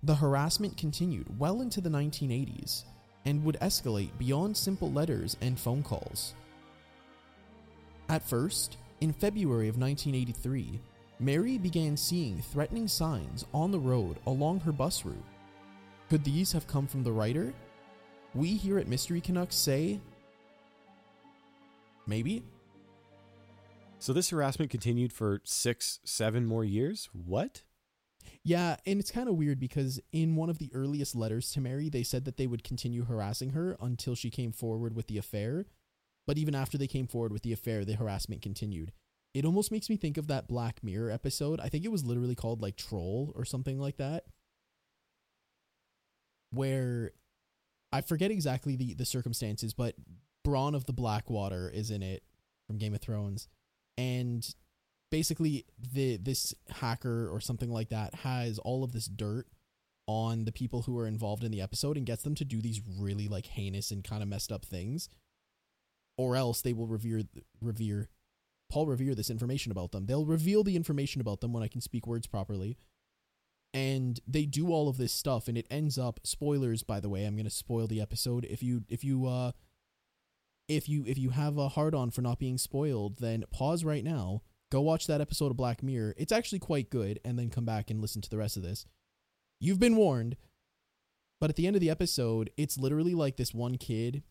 The harassment continued well into the 1980s and would escalate beyond simple letters and phone calls. At first, in February of 1983, Mary began seeing threatening signs on the road along her bus route. Could these have come from the writer? We here at Mystery Canucks say maybe. So this harassment continued for six, seven more years? What? Yeah, and it's kind of weird because in one of the earliest letters to Mary, they said that they would continue harassing her until she came forward with the affair. But even after they came forward with the affair, the harassment continued. It almost makes me think of that Black Mirror episode. I think it was literally called like Troll or something like that. Where I forget exactly the, the circumstances, but Bronn of the Blackwater is in it from Game of Thrones. And basically the this hacker or something like that has all of this dirt on the people who are involved in the episode and gets them to do these really like heinous and kind of messed up things or else they will revere revere Paul revere this information about them. They'll reveal the information about them when I can speak words properly. And they do all of this stuff and it ends up spoilers by the way. I'm going to spoil the episode if you if you uh if you if you have a hard on for not being spoiled, then pause right now. Go watch that episode of Black Mirror. It's actually quite good and then come back and listen to the rest of this. You've been warned. But at the end of the episode, it's literally like this one kid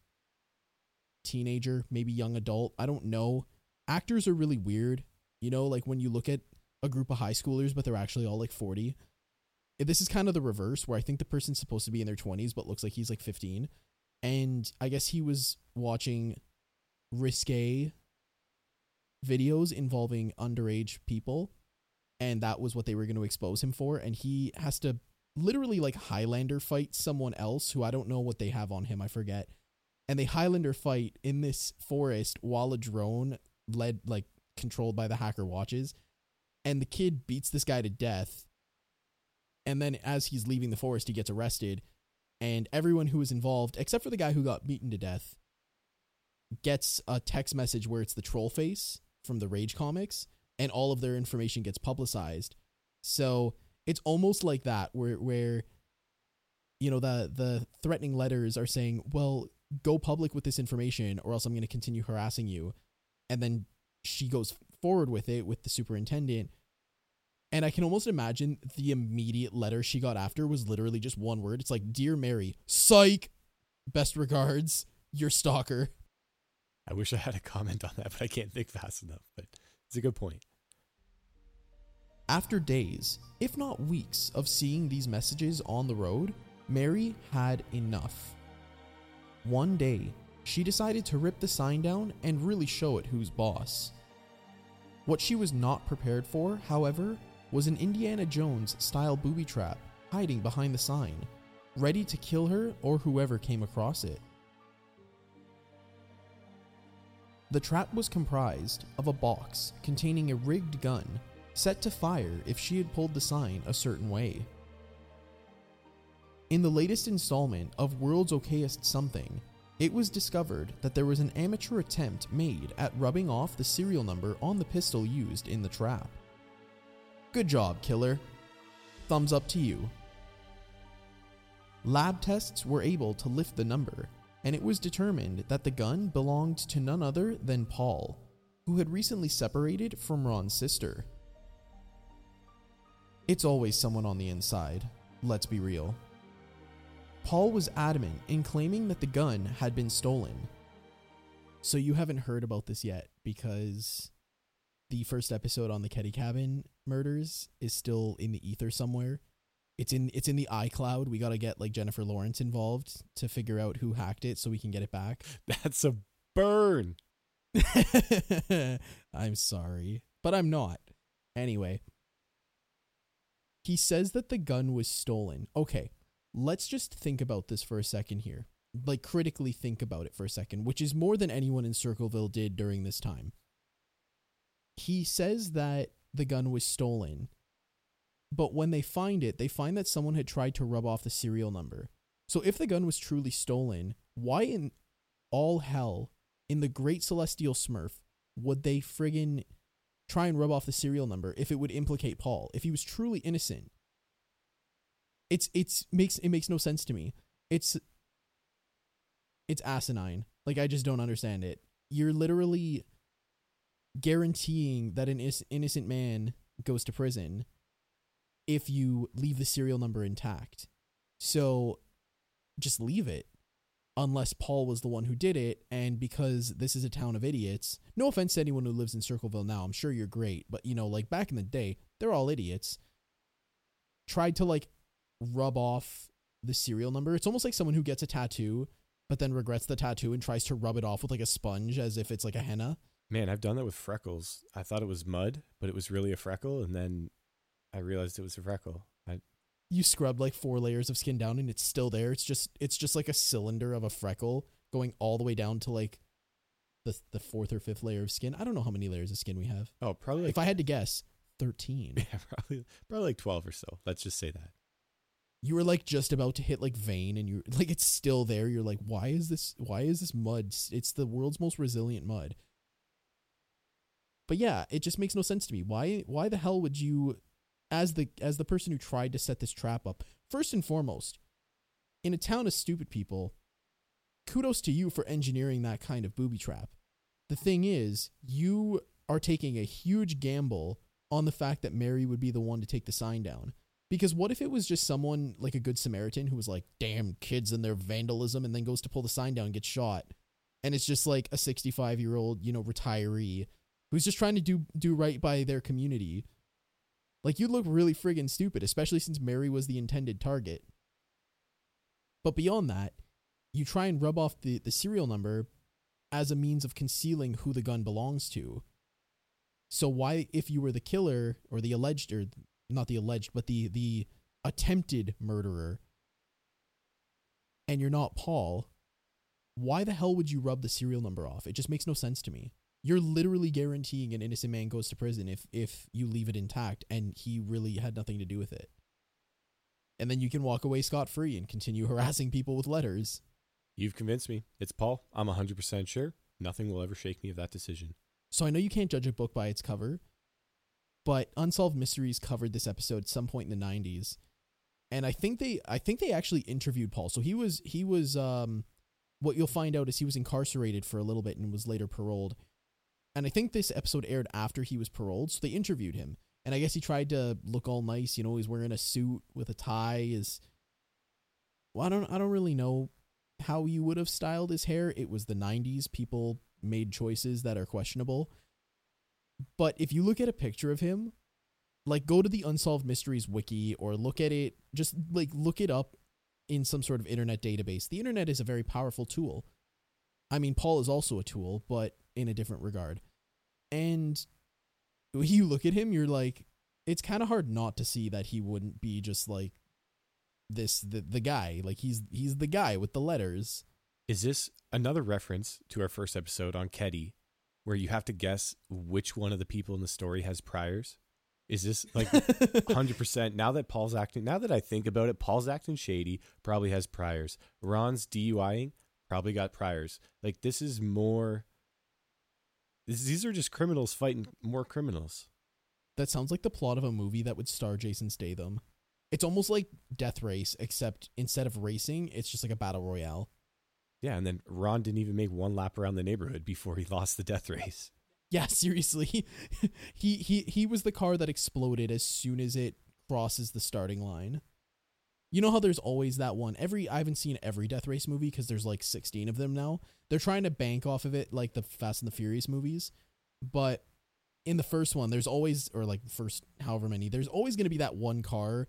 teenager, maybe young adult. I don't know. Actors are really weird. You know, like when you look at a group of high schoolers, but they're actually all like 40. This is kind of the reverse, where I think the person's supposed to be in their 20s, but looks like he's like 15. And I guess he was watching risque videos involving underage people. And that was what they were going to expose him for. And he has to literally like Highlander fight someone else who I don't know what they have on him. I forget and the Highlander fight in this forest while a drone led like controlled by the hacker watches and the kid beats this guy to death and then as he's leaving the forest he gets arrested and everyone who was involved except for the guy who got beaten to death gets a text message where it's the troll face from the rage comics and all of their information gets publicized. So it's almost like that where where you know the the threatening letters are saying well go public with this information or else I'm going to continue harassing you. And then she goes forward with it with the superintendent. And I can almost imagine the immediate letter she got after was literally just one word. It's like, Dear Mary, psych, best regards, your stalker. I wish I had a comment on that, but I can't think fast enough. But it's a good point. After days, if not weeks, of seeing these messages on the road, Mary had enough. One day, she decided to rip the sign down and really show it who's boss. What she was not prepared for, however, was an Indiana Jones style booby trap hiding behind the sign, ready to kill her or whoever came across it. The trap was comprised of a box containing a rigged gun set to fire if she had pulled the sign a certain way. In the latest installment of World's Okayest Something, it was discovered that there was an amateur attempt made at rubbing off the serial number on the pistol used in the trap. Good job, killer. Thumbs up to you. Lab tests were able to lift the number, and it was determined that the gun belonged to none other than Paul, who had recently separated from Ron's sister. It's always someone on the inside, let's be real. Paul was adamant in claiming that the gun had been stolen. So you haven't heard about this yet because the first episode on the Keddie Cabin murders is still in the ether somewhere. It's in it's in the iCloud. We got to get like Jennifer Lawrence involved to figure out who hacked it so we can get it back. That's a burn. I'm sorry, but I'm not. Anyway, he says that the gun was stolen. Okay, let's just think about this for a second here. Like, critically think about it for a second, which is more than anyone in Circleville did during this time. He says that the gun was stolen, but when they find it, they find that someone had tried to rub off the serial number. So, if the gun was truly stolen, why in all hell, in the Great Celestial Smurf, would they friggin' try and rub off the serial number if it would implicate Paul? If he was truly innocent, it's it's makes it makes no sense to me. It's it's asinine. Like I just don't understand it. You're literally guaranteeing that an is- innocent man goes to prison if you leave the serial number intact. So just leave it unless Paul was the one who did it and because this is a town of idiots. No offense to anyone who lives in Circleville now. I'm sure you're great, but you know, like back in the day, they're all idiots. Tried to like rub off the serial number. It's almost like someone who gets a tattoo but then regrets the tattoo and tries to rub it off with like a sponge as if it's like a henna. Man, I've done that with freckles. I thought it was mud, but it was really a freckle, and then I realized it was a freckle. I, You scrub like four layers of skin down and it's still there. It's just it's just like a cylinder of a freckle going all the way down to like the the fourth or fifth layer of skin. I don't know how many layers of skin we have. oh, probably like if I had to guess, 13. yeah, probably probably like twelve or so. Let's just say that. You were like just about to hit like vein and you're like it's still there. You're like why is this why is this mud it's the world's most resilient mud. But yeah it just makes no sense to me. Why why the hell would you as the as the person who tried to set this trap up first and foremost in a town of stupid people kudos to you for engineering that kind of booby trap. The thing is you are taking a huge gamble on the fact that mary would be the one to take the sign down because what if it was just someone like a good Samaritan who was like, damn kids and their vandalism and then goes to pull the sign down and gets shot? And it's just like a 65 year old, you know, retiree who's just trying to do do right by their community. Like you'd look really friggin' stupid, especially since Mary was the intended target. But beyond that, you try and rub off the, the serial number as a means of concealing who the gun belongs to. So why if you were the killer or the alleged or not the alleged, but the the attempted murderer, and you're not Paul, why the hell would you rub the serial number off? It just makes no sense to me. You're literally guaranteeing an innocent man goes to prison if if you leave it intact and he really had nothing to do with it. And then you can walk away scot free and continue harassing people with letters. You've convinced me. It's Paul. I'm 100% sure. Nothing will ever shake me of that decision. So I know you can't judge a book by its cover, but Unsolved Mysteries covered this episode at some point in the 90s. And I think they I think they actually interviewed Paul. So he was he was um what you'll find out is he was incarcerated for a little bit and was later paroled. And I think this episode aired after he was paroled, so they interviewed him. And I guess he tried to look all nice, you know, he's wearing a suit with a tie is well, I don't I don't really know how you would have styled his hair. It was the 90s. People made choices that are questionable. But if you look at a picture of him, like go to the Unsolved Mysteries wiki or look at it, just like look it up in some sort of internet database. The internet is a very powerful tool. I mean, Paul is also a tool, but in a different regard. And you look at him, you're like, it's kind of hard not to see that he wouldn't be just like this the the guy. Like he's he's the guy with the letters. Is this another reference to our first episode on Keddie, where you have to guess which one of the people in the story has priors? Is this like hundred percent? Now that Paul's acting, now that I think about it, Paul's acting shady. Probably has priors. Ron's DUIing probably got priors. Like this is more. This, these are just criminals fighting more criminals. That sounds like the plot of a movie that would star Jason Statham. It's almost like Death Race, except instead of racing, it's just like a battle royale. Yeah, and then Ron didn't even make one lap around the neighborhood before he lost the death race. Yeah, seriously. he he he was the car that exploded as soon as it crosses the starting line. You know how there's always that one. Every I haven't seen every Death Race movie because there's like 16 of them now. They're trying to bank off of it like the Fast and the Furious movies. But in the first one, there's always or like first however many, there's always going to be that one car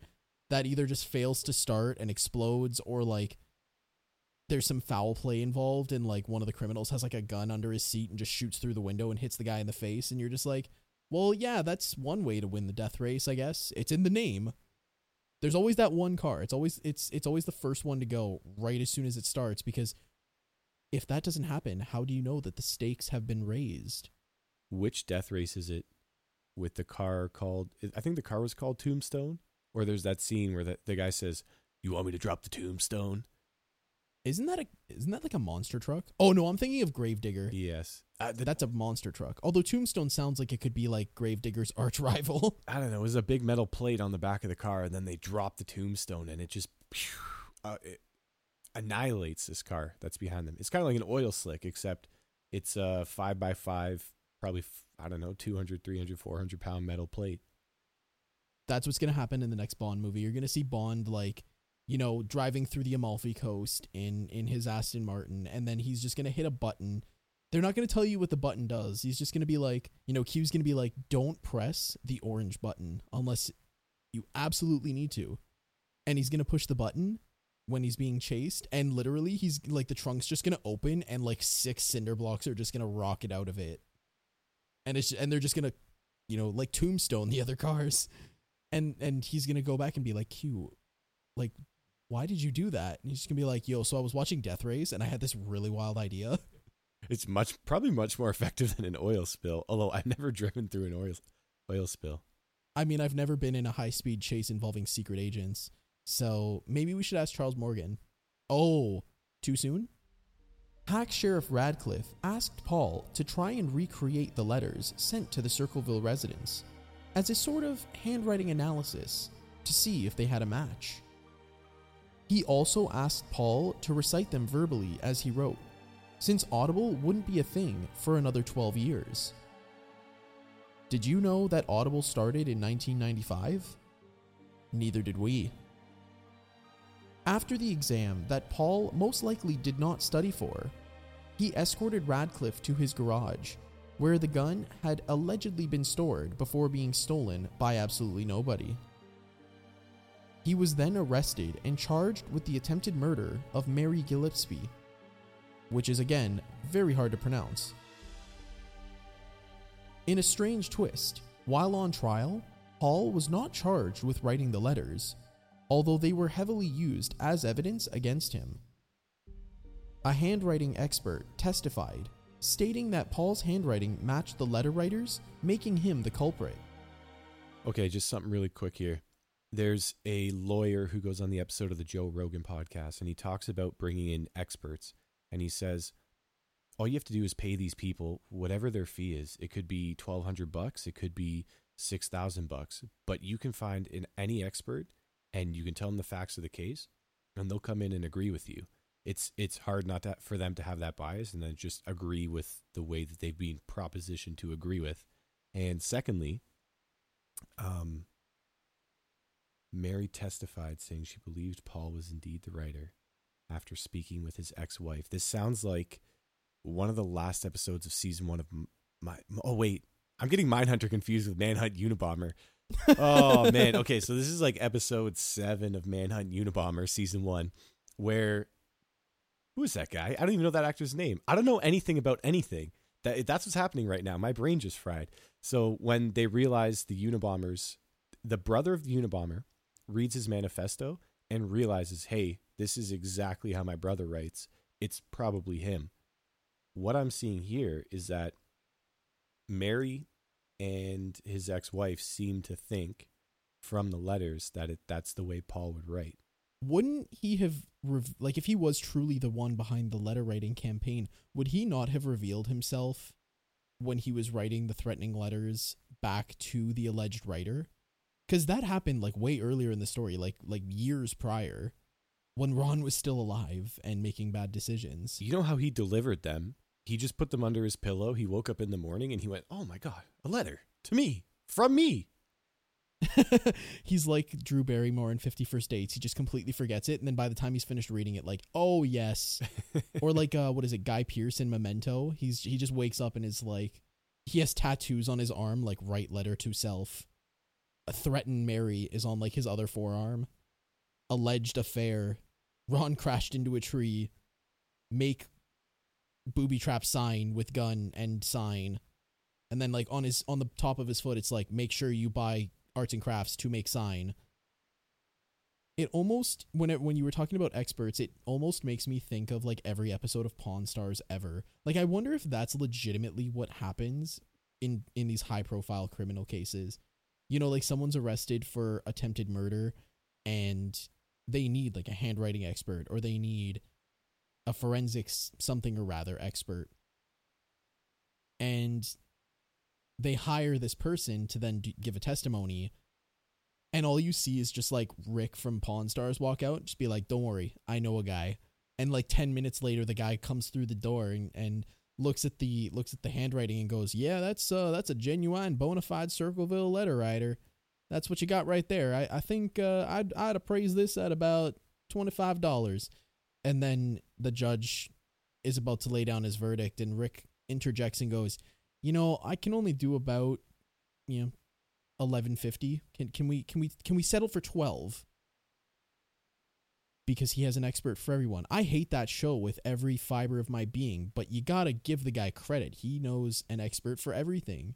that either just fails to start and explodes or like there's some foul play involved and like one of the criminals has like a gun under his seat and just shoots through the window and hits the guy in the face and you're just like well yeah that's one way to win the death race i guess it's in the name there's always that one car it's always it's it's always the first one to go right as soon as it starts because if that doesn't happen how do you know that the stakes have been raised Which death race is it with the car called? I think the car was called Tombstone. Or there's that scene where the, the guy says, "You want me to drop the tombstone?" Isn't that a isn't that like a monster truck oh no i'm thinking of gravedigger Yes. Uh, the- that's a monster truck although tombstone sounds like it could be like gravedigger's arch rival I don't know. It was a big metal plate on the back of the car, and then they drop the tombstone, and it just uh, it annihilates this car that's behind them. It's kind of like an oil slick, except it's a five by five, probably I don't know, 200, 300, 400 pound metal plate. that's what's going to happen in the next Bond movie. You're going to see Bond like, you know, driving through the Amalfi Coast in in his Aston Martin and then he's just to hit a button. They're not to tell you what the button does. He's just to be like, you know, Q's to be like, "Don't press the orange button unless you absolutely need to." And he's to push the button when he's being chased and literally he's like the trunk's just to open and like six cinder blocks are just to rocket out of it. And it's and they're just to, you know, like tombstone the other cars and and he's gonna go back and be like q like why did you do that and he's just gonna be like yo so i was watching death race and i had this really wild idea It's much, probably much more effective than an oil spill. Although I've never driven through an oil oil spill. i mean i've never been in a high speed chase involving secret agents so maybe we should ask charles morgan oh too soon hack sheriff radcliffe asked paul to try and recreate the letters sent to the circleville residents as a sort of handwriting analysis to see if they had a match He also asked Paul to recite them verbally as he wrote, since Audible wouldn't be a thing for another 12 years. Did you know that Audible started in 1995? Neither did we. After the exam that Paul most likely did not study for, he escorted Radcliffe to his garage, where the gun had allegedly been stored before being stolen by absolutely nobody. He was then arrested and charged with the attempted murder of Mary Gillispie, which is again very hard to pronounce. In a strange twist, while on trial, Paul was not charged with writing the letters, although they were heavily used as evidence against him. A handwriting expert testified, stating that Paul's handwriting matched the letter writer's, making him the culprit. Okay, just something really quick here. There's a lawyer who goes on the episode of the Joe Rogan podcast and he talks about bringing in experts and he says all you have to do is pay these people whatever their fee is. It could be 1200 bucks, it could be 6000 bucks, but you can find in any expert and you can tell them the facts of the case and they'll come in and agree with you. It's it's hard not to, for them to have that bias and then just agree with the way that they've been propositioned to agree with. And secondly, Um, Mary testified, saying she believed Paul was indeed the writer after speaking with his ex wife. This sounds like one of the last episodes of season one of my. Oh, wait. I'm getting Mindhunter confused with Manhunt Unabomber. oh, man. Okay, so this is like episode seven of Manhunt Unabomber, season one, where. Who is that guy? I don't even know that actor's name. I don't know anything about anything. That that's what's happening right now. My brain just fried. So when they realize the Unabombers, the brother of the Unabomber reads his manifesto and realizes, hey, this is exactly how my brother writes. It's probably him. What I'm seeing here is that Mary and his ex-wife seem to think from the letters that it, that's the way Paul would write. Wouldn't he have rev- like if he was truly the one behind the letter writing campaign, would he not have revealed himself when he was writing the threatening letters back to the alleged writer? Cuz that happened like way earlier in the story, like like years prior when Ron was still alive and making bad decisions. You know how he delivered them? He just put them under his pillow. He woke up in the morning and he went, "Oh my god, a letter to me from me." he's like Drew Barrymore in 50 First Dates. He just completely forgets it. And then by the time he's finished reading it, like, oh, yes. or like, uh, what is it, Guy Pearce in Memento? He's He just wakes up and is like, he has tattoos on his arm, like, write letter to self. Threaten Mary is on like his other forearm. Alleged affair. Ron crashed into a tree. Make booby trap sign with gun and sign. And then like on his on the top of his foot, it's like make sure you buy arts and crafts to make sign. It almost when it when you were talking about experts, it almost makes me think of like every episode of Pawn Stars ever. Like I wonder if that's legitimately what happens in in these high profile criminal cases. You know, like someone's arrested for attempted murder and they need like a handwriting expert or they need a forensics something or rather expert. And they hire this person to then d- give a testimony and all you see is just like Rick from Pawn Stars walk out just be like don't worry I know a guy and like 10 minutes later the guy comes through the door and, and looks at the looks at the handwriting and goes yeah that's uh that's a genuine bona fide Circleville letter writer that's what you got right there I, I think uh, I'd, I'd appraise this at about $25 and then the judge is about to lay down his verdict and Rick interjects and goes you know, I can only do about, you know, eleven fifty. Can can we can we can we settle for twelve? Because he has an expert for everyone. I hate that show with every fiber of my being, but you gotta give the guy credit. He knows an expert for everything.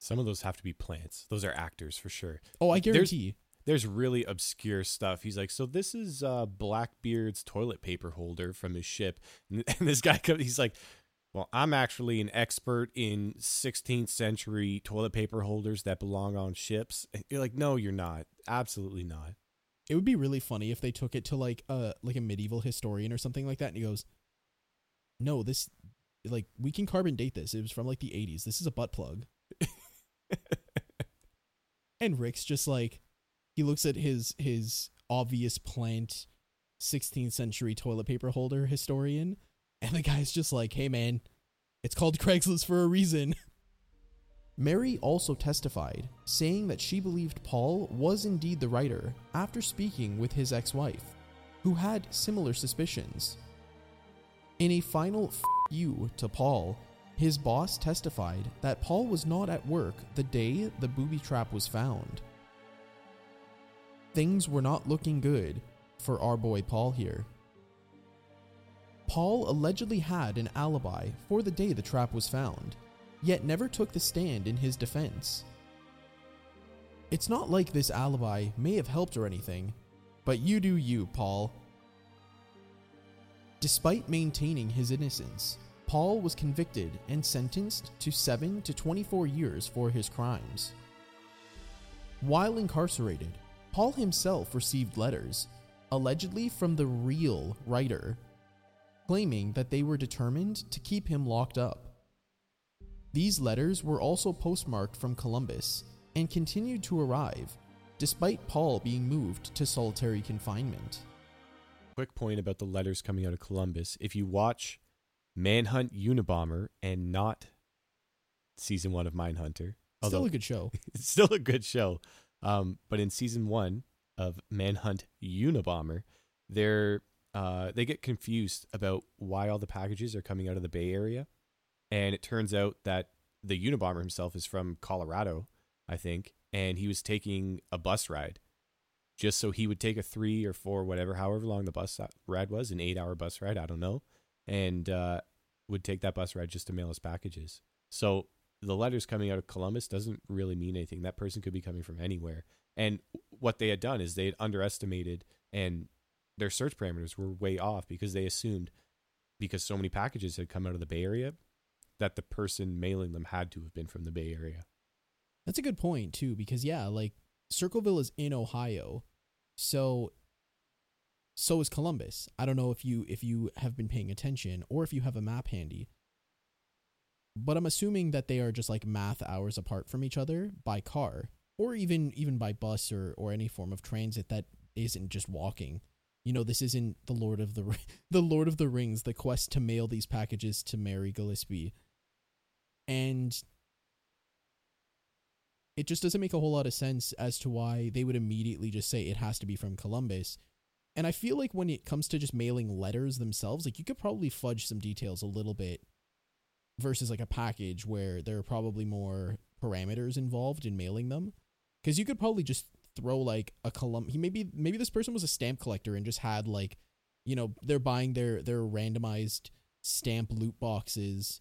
Some of those have to be plants. Those are actors for sure. Oh, I There's- guarantee. There's really obscure stuff. He's like, so this is uh, Blackbeard's toilet paper holder from his ship, and, and this guy comes. He's like, well, I'm actually an expert in 16th century toilet paper holders that belong on ships. And you're like, no, you're not. Absolutely not. It would be really funny if they took it to like a like a medieval historian or something like that, and he goes, "No, this like we can carbon date this. It was from like the '80s. This is a butt plug." And Rick's just like he looks at his his obvious plant 16th century toilet paper holder historian and the guy's just like, "Hey man, it's called Craigslist for a reason." Mary also testified, saying that she believed Paul was indeed the writer after speaking with his ex-wife, who had similar suspicions. In a final f- you to Paul, his boss testified that Paul was not at work the day the booby trap was found. Things were not looking good for our boy Paul here. Paul allegedly had an alibi for the day the trap was found, yet never took the stand in his defense. It's not like this alibi may have helped or anything, but you do you, Paul. Despite maintaining his innocence, Paul was convicted and sentenced to 7 to 24 years for his crimes. While incarcerated, Paul himself received letters, allegedly from the real writer, claiming that they were determined to keep him locked up. These letters were also postmarked from Columbus and continued to arrive, despite Paul being moved to solitary confinement. Quick point about the letters coming out of Columbus. If you watch Manhunt Unabomber and not season one of Mindhunter, Still a good show. it's still a good show. Um, but in season one of Manhunt Unabomber, they're uh, they get confused about why all the packages are coming out of the Bay Area, and it turns out that the Unabomber himself is from Colorado, I think, and he was taking a bus ride, just so he would take a three or four, whatever, however long the bus ride was, an eight-hour bus ride, I don't know, and uh, would take that bus ride just to mail his packages. So the letters coming out of Columbus doesn't really mean anything. That person could be coming from anywhere. And what they had done is they had underestimated and their search parameters were way off because they assumed because so many packages had come out of the Bay Area that the person mailing them had to have been from the Bay Area. That's a good point too, because yeah, like Circleville is in Ohio, so so is Columbus. I don't know if you if you have been paying attention or if you have a map handy. But I'm assuming that they are just like math hours apart from each other by car or even even by bus or or any form of transit that isn't just walking. You know, this isn't the Lord of the the Lord of the Rings, the quest to mail these packages to Mary Gillispie. And it just doesn't make a whole lot of sense as to why they would immediately just say it has to be from Columbus. And I feel like when it comes to just mailing letters themselves, like you could probably fudge some details a little bit versus like a package where there are probably more parameters involved in mailing them. Cuz you could probably just throw like a column he maybe maybe this person was a stamp collector and just had like you know they're buying their their randomized stamp loot boxes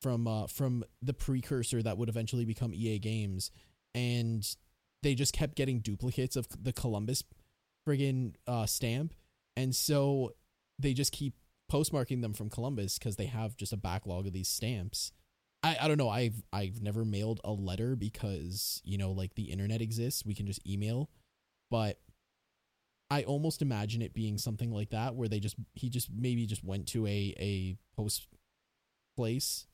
from uh from the precursor that would eventually become EA Games and they just kept getting duplicates of the Columbus friggin uh stamp and so they just keep postmarking them from Columbus cuz they have just a backlog of these stamps. I, I don't know. I've I've never mailed a letter because, you know, like the internet exists, we can just email. But I almost imagine it being something like that where they just he just maybe just went to a a post place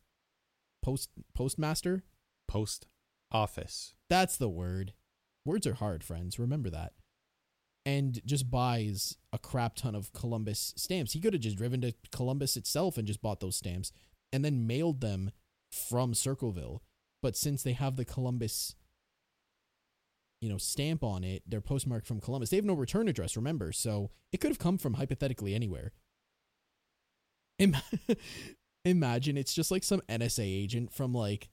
post postmaster? Post office. that's the word. Words are hard friends. Remember that. And just buys a crap ton of columbus stamps. He could have just driven to columbus itself and just bought those stamps and then mailed them from circleville. But since they have the columbus you know stamp on it they're postmarked from columbus. They have no return address remember? So it could have come from hypothetically anywhere. Im- imagine it's just like some nsa agent from like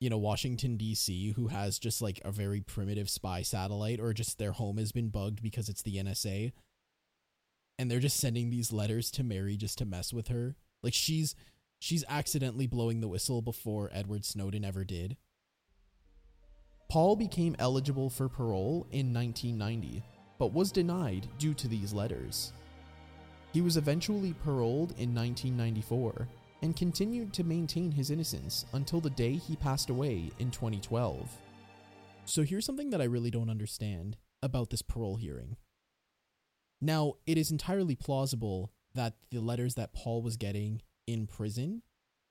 you know washington dc who has just like a very primitive spy satellite or just their home has been bugged because it's the nsa and they're just sending these letters to mary just to mess with her. Like she's she's accidentally blowing the whistle before edward snowden ever did. Paul became eligible for parole in 1990 but was denied due to these letters he was eventually paroled in 1994 and continued to maintain his innocence until the day he passed away in 2012. So here's something that I really don't understand about this parole hearing. Now, it is entirely plausible that the letters that Paul was getting in prison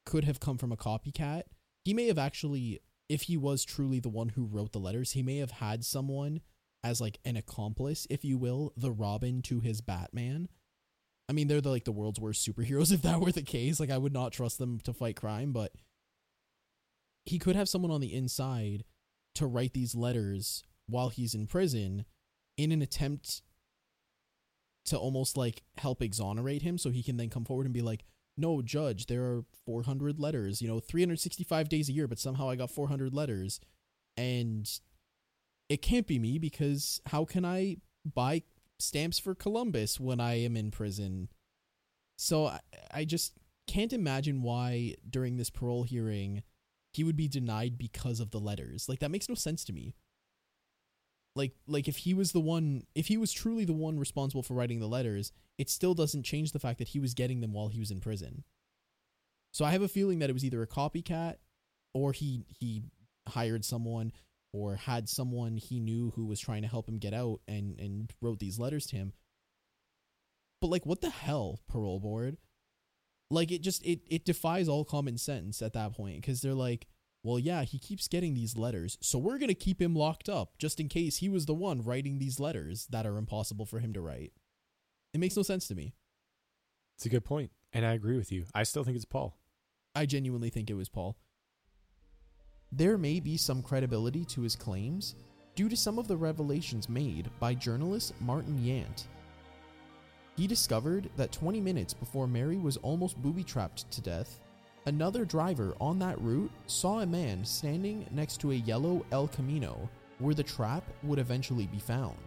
could have come from a copycat. He may have actually, if he was truly the one who wrote the letters, he may have had someone as like an accomplice, if you will, the Robin to his Batman. I mean, they're the, like the world's worst superheroes. If that were the case, like I would not trust them to fight crime, but he could have someone on the inside to write these letters while he's in prison in an attempt to almost like help exonerate him so he can then come forward and be like, no, judge, there are 400 letters, you know, 365 days a year, but somehow I got 400 letters. And it can't be me because how can I buy stamps for Columbus when I am in prison? So I, I just can't imagine why during this parole hearing he would be denied because of the letters. Like that makes no sense to me. Like like if he was the one if he was truly the one responsible for writing the letters, it still doesn't change the fact that he was getting them while he was in prison. So I have a feeling that it was either a copycat or he he hired someone or had someone he knew who was trying to help him get out and and wrote these letters to him. But like what the hell, parole board? Like it just it it defies all common sense at that point cuz they're like, well yeah, he keeps getting these letters, so we're going to keep him locked up just in case he was the one writing these letters that are impossible for him to write. It makes no sense to me. It's a good point, and I agree with you. I still think it's Paul. I genuinely think it was Paul. There may be some credibility to his claims due to some of the revelations made by journalist Martin Yant. He discovered that 20 minutes before Mary was almost booby trapped to death, another driver on that route saw a man standing next to a yellow El Camino where the trap would eventually be found.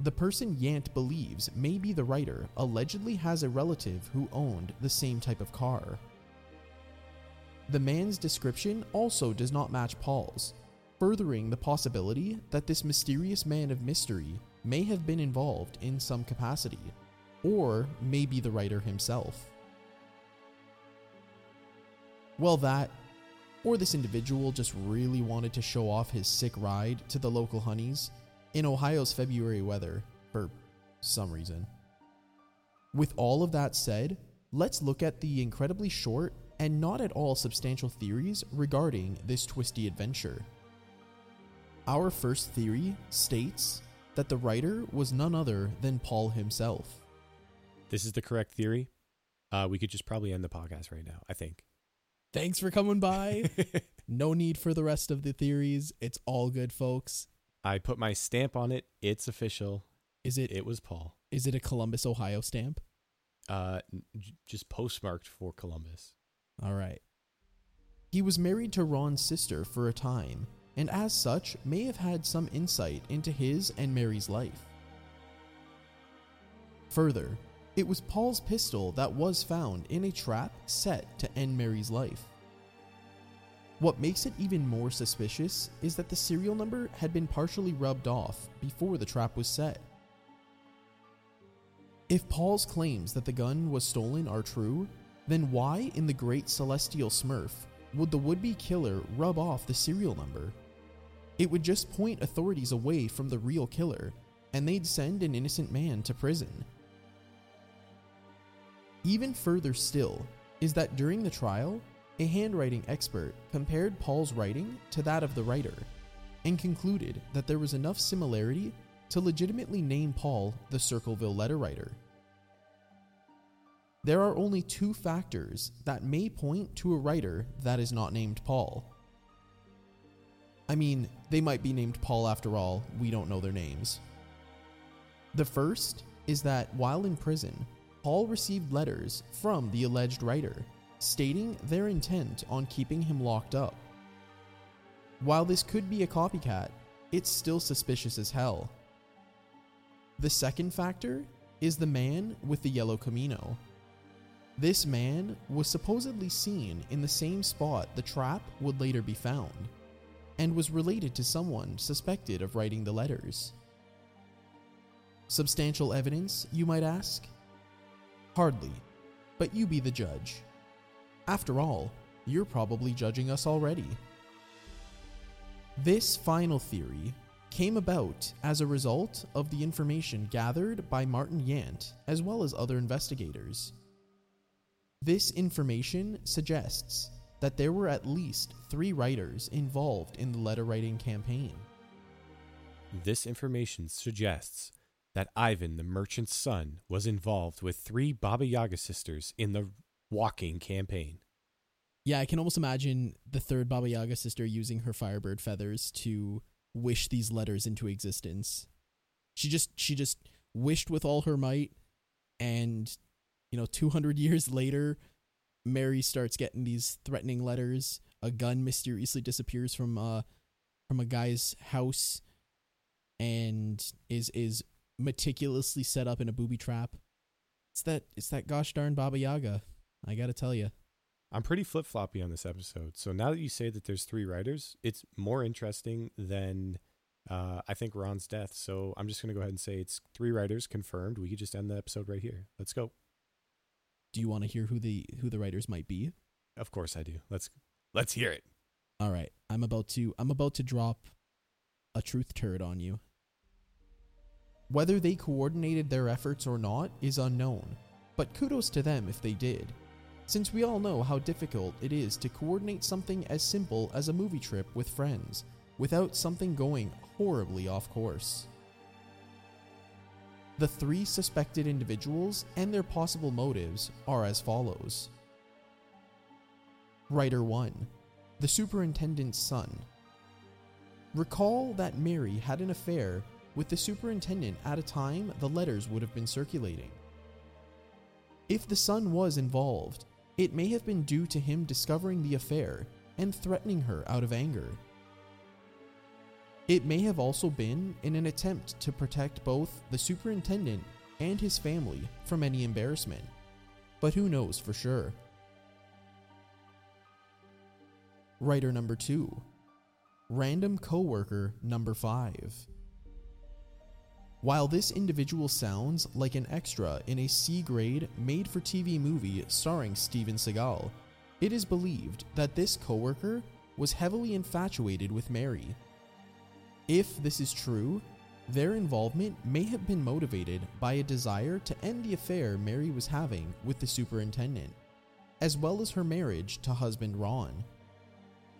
The person Yant believes may be the writer allegedly has a relative who owned the same type of car. The man's description also does not match Paul's, furthering the possibility that this mysterious man of mystery may have been involved in some capacity, or may be the writer himself. Well, that, or this individual just really wanted to show off his sick ride to the local honeys in Ohio's February weather for some reason. With all of that said, let's look at the incredibly short and not at all substantial theories regarding this twisty adventure. Our first theory states that the writer was none other than Paul himself. This is the correct theory. Uh, we could just probably end the podcast right now, I think. Thanks for coming by. no need for the rest of the theories. It's all good, folks. I put my stamp on it. It's official. Is it It was Paul. is it a Columbus, Ohio stamp? Uh, j- just postmarked for Columbus. All right. He was married to Ron's sister for a time, and as such may have had some insight into his and Mary's life. Further, it was Paul's pistol that was found in a trap set to end Mary's life. What makes it even more suspicious is that the serial number had been partially rubbed off before the trap was set. If Paul's claims that the gun was stolen are true, then why in the great celestial smurf would the would be killer rub off the serial number? It would just point authorities away from the real killer, and they'd send an innocent man to prison. Even further still is that during the trial, a handwriting expert compared Paul's writing to that of the writer and concluded that there was enough similarity to legitimately name Paul the Circleville letter writer. There are only two factors that may point to a writer that is not named Paul. I mean, they might be named Paul after all, we don't know their names. The first is that while in prison, Paul received letters from the alleged writer stating their intent on keeping him locked up. While this could be a copycat, it's still suspicious as hell. The second factor is the man with the yellow Camino. This man was supposedly seen in the same spot the trap would later be found, and was related to someone suspected of writing the letters. Substantial evidence, you might ask? Hardly, but you be the judge. After all, you're probably judging us already. This final theory came about as a result of the information gathered by Martin Yant as well as other investigators. This information suggests that there were at least three writers involved in the letter writing campaign. This information suggests that Ivan, the merchant's son, was involved with three Baba Yaga sisters in the walking campaign. Yeah, I can almost imagine the third Baba Yaga sister using her firebird feathers to wish these letters into existence. She just she just wished with all her might and you know 200 years later Mary starts getting these threatening letters. A gun mysteriously disappears from uh from a guy's house and is is meticulously set up in a booby trap. It's that it's that gosh darn Baba Yaga. I got to tell you. I'm pretty flip floppy on this episode. So now that you say that there's three writers, it's more interesting than uh, I think Ron's death. So I'm just going to go ahead and say it's three writers confirmed. We could just end the episode right here. Let's go. Do you want to hear who the who the writers might be? Of course I do. Let's let's hear it. All right, I'm about to I'm about to drop a truth turd on you. Whether they coordinated their efforts or not is unknown, but kudos to them if they did. Since we all know how difficult it is to coordinate something as simple as a movie trip with friends without something going horribly off course. The three suspected individuals and their possible motives are as follows Writer 1 The Superintendent's Son. Recall that Mary had an affair with the superintendent at a time the letters would have been circulating. If the son was involved, it may have been due to him discovering the affair and threatening her out of anger. It may have also been in an attempt to protect both the superintendent and his family from any embarrassment, but who knows for sure. Writer number 2 Random coworker number 5 While this individual sounds like an extra in a C grade made for TV movie starring Steven Seagal, it is believed that this coworker was heavily infatuated with Mary. If this is true, their involvement may have been motivated by a desire to end the affair Mary was having with the superintendent, as well as her marriage to husband Ron.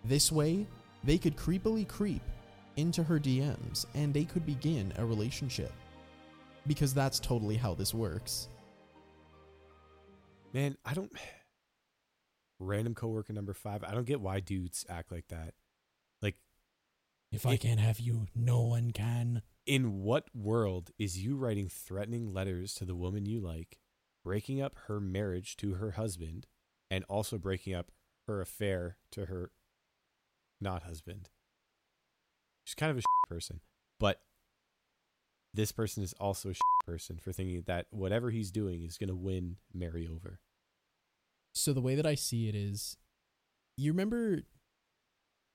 This way, they could creepily creep into her DMs and they could begin a relationship. Because that's totally how this works. Man, I don't. Random coworker number five. I don't get why dudes act like that. If I can't have you, no one can. in what world is you writing threatening letters to the woman you like, breaking up her marriage to her husband, and also breaking up her affair to her not husband? She's kind of a shit person, but this person is also a shit person for thinking that whatever he's doing is going to win Mary over. So the way that I see it is, you remember,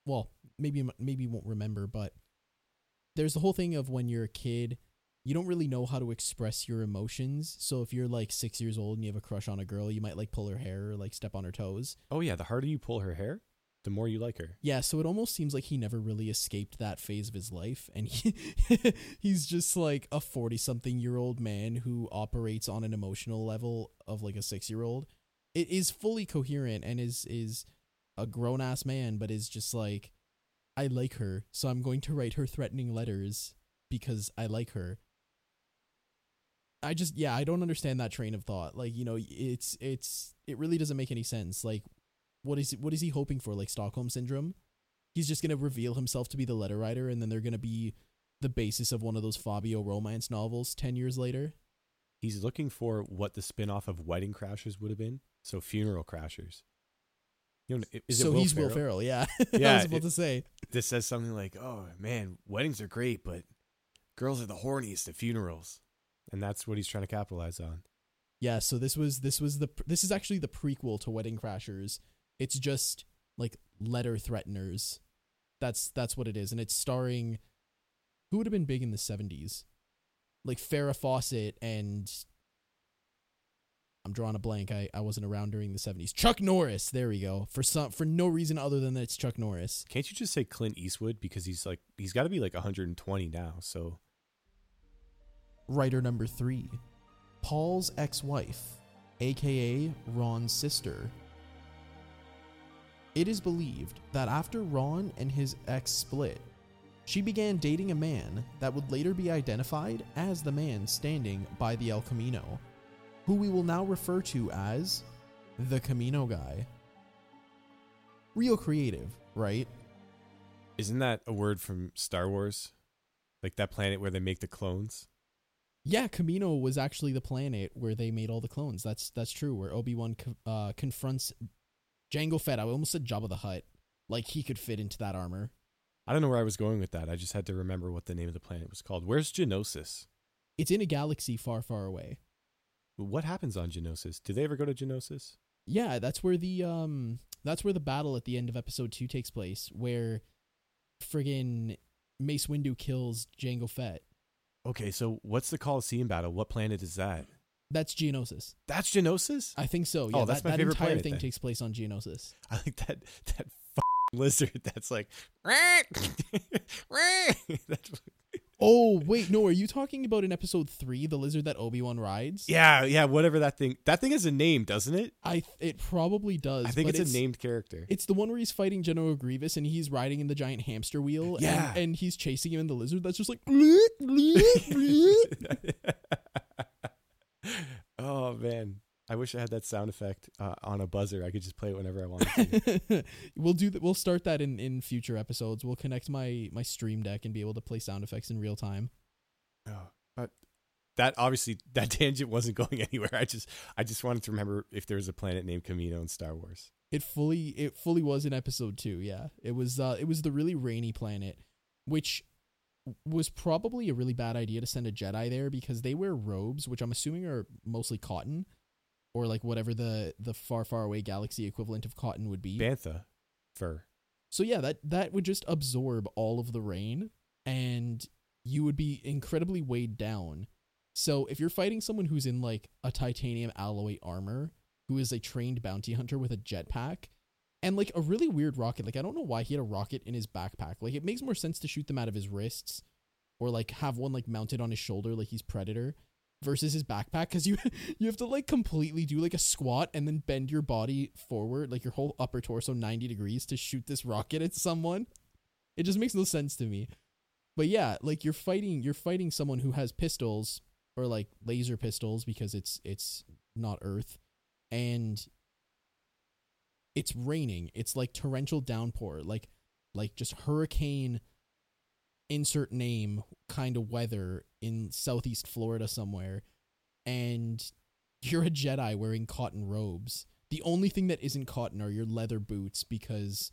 well, maybe maybe you won't remember, but there's the whole thing of when you're a kid, you don't really know how to express your emotions. So if you're like six years old and you have a crush on a girl, you might like pull her hair or like step on her toes. Oh yeah, the harder you pull her hair, the more you like her. Yeah, so it almost seems like he never really escaped that phase of his life, and he he's just like a forty something year old man who operates on an emotional level of like a six year old. It is fully coherent and is is a grown ass man, but is just like, I like her, so I'm going to write her threatening letters because I like her. I just yeah, I don't understand that train of thought. Like, you know, it's it's it really doesn't make any sense. Like what is what is he hoping for? Like Stockholm syndrome? He's just gonna reveal himself to be the letter writer, and then they're gonna be the basis of one of those Fabio romance novels ten years later. He's looking for what the spin-off of Wedding Crashers would have been. So Funeral Crashers. You know, is so it Will he's Ferrell? Will Ferrell, yeah. I Yeah, was about it- to say. This says something like, "Oh man, weddings are great, but girls are the horniest at funerals," and that's what he's trying to capitalize on. Yeah, so this was this was the this is actually the prequel to Wedding Crashers. It's just like letter threateners. That's that's what it is, and it's starring who would have been big in the seventies, like Farrah Fawcett and I'm drawing a blank. I, I wasn't around during the seventies. Chuck Norris. There we go. For some for no reason other than that it's Chuck Norris. Can't you just say Clint Eastwood because he's like he's got to be like 120 now? So Writer number three, Paul's ex-wife, aka Ron's sister. It is believed that after Ron and his ex split, she began dating a man that would later be identified as the man standing by the El Camino, who we will now refer to as the Camino guy. Real creative, right? isn't that a word from Star Wars? Like that planet where they make the clones? Yeah, Camino was actually the planet where they made all the clones. That's that's true. Where Obi Wan uh, confronts Jango Fett. I almost said Jabba the Hutt. Like he could fit into that armor. I don't know where I was going with that. I just had to remember what the name of the planet was called. Where's Genosis? It's in a galaxy far, far away. What happens on Genosis? Do they ever go to Genosis? Yeah, that's where the um that's where the battle at the end of episode two takes place, where friggin' Mace Windu kills Jango Fett. Okay, so what's the Colosseum battle? What planet is that? That's Geonosis. That's Genosis? I think so. Yeah, Oh, that's that, my that favorite entire planet thing then. takes place on Geonosis. I like that that lizard that's like that's, Oh wait, no, are you talking about in episode three, the lizard that Obi Wan rides? Yeah, yeah, whatever that thing. That thing has a name, doesn't it? I th- it probably does. I think but it's, a named character. It's the one where he's fighting General Grievous and he's riding in the giant hamster wheel. and- Yeah. and, he's chasing him in the lizard. That's just like. oh man. I wish I had that sound effect uh, on a buzzer. I could just play it whenever I wanted to. we'll do that. We'll start that in in future episodes. We'll connect my my stream deck and be able to play sound effects in real time. oh, but that obviously that tangent wasn't going anywhere. I just I just wanted to remember if there was a planet named Camino in Star Wars. It fully it fully was in episode two. Yeah, it was uh it was the really rainy planet, which was probably a really bad idea to send a Jedi there because they wear robes, which I'm assuming are mostly cotton, or like whatever the the far far away galaxy equivalent of cotton would be. Bantha fur. So yeah, that that would just absorb all of the rain and you would be incredibly weighed down. So if you're fighting someone who's in like a titanium alloy armor, who is a trained bounty hunter with a jetpack and like a really weird rocket, like I don't know why he had a rocket in his backpack. Like it makes more sense to shoot them out of his wrists or like have one like mounted on his shoulder like he's Predator versus his backpack cuz you you have to like completely do like a squat and then bend your body forward like your whole upper torso 90 degrees to shoot this rocket at someone. It just makes no sense to me. But yeah, like you're fighting you're fighting someone who has pistols or like laser pistols because it's it's not earth and it's raining. It's like torrential downpour, like like just hurricane insert name kind of weather in southeast Florida somewhere and you're a Jedi wearing cotton robes. The only thing that isn't cotton are your leather boots because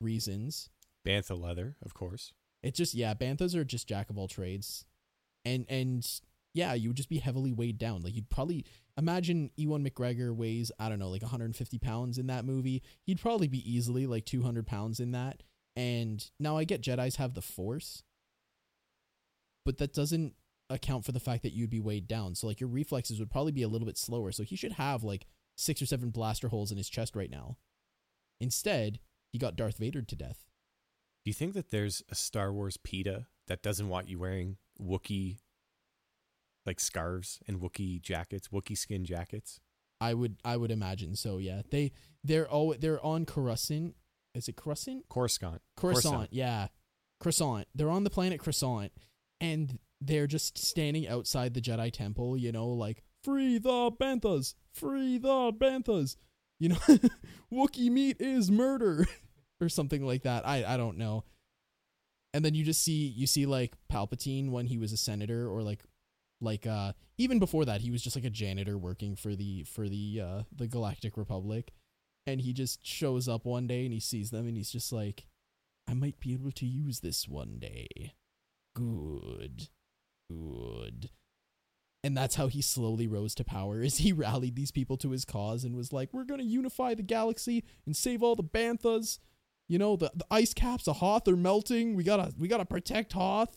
reasons. Bantha leather, of course. It's just yeah, banthas are just jack of all trades. And and yeah, you would just be heavily weighed down. Like you'd probably imagine Ewan McGregor weighs, I don't know, like 150 pounds in that movie. He'd probably be easily like 200 pounds in that. And now I get Jedi's have the force, but that doesn't account for the fact that you'd be weighed down. So like your reflexes would probably be a little bit slower. So he should have like six or seven blaster holes in his chest right now. Instead, he got Darth Vader to death. Do you think that there's a Star Wars PETA that doesn't want you wearing Wookiee like scarves and Wookiee jackets, Wookiee skin jackets? I would I would imagine so. Yeah, they they're all they're on Coruscant. Is it crescent? Coruscant. Coruscant. Coruscant. Yeah, Croissant. They're on the planet Croissant, and they're just standing outside the Jedi Temple. You know, like free the Banthas, free the Banthas. You know, Wookiee meat is murder, or something like that. I I don't know. And then you just see you see like Palpatine when he was a senator, or like like uh even before that he was just like a janitor working for the for the uh the galactic republic and he just shows up one day and he sees them and he's just like i might be able to use this one day. Good. Good. And that's how he slowly rose to power is he rallied these people to his cause and was like we're going to unify the galaxy and save all the banthas. You know the, the ice caps of hoth are melting. We gotta we gotta protect hoth.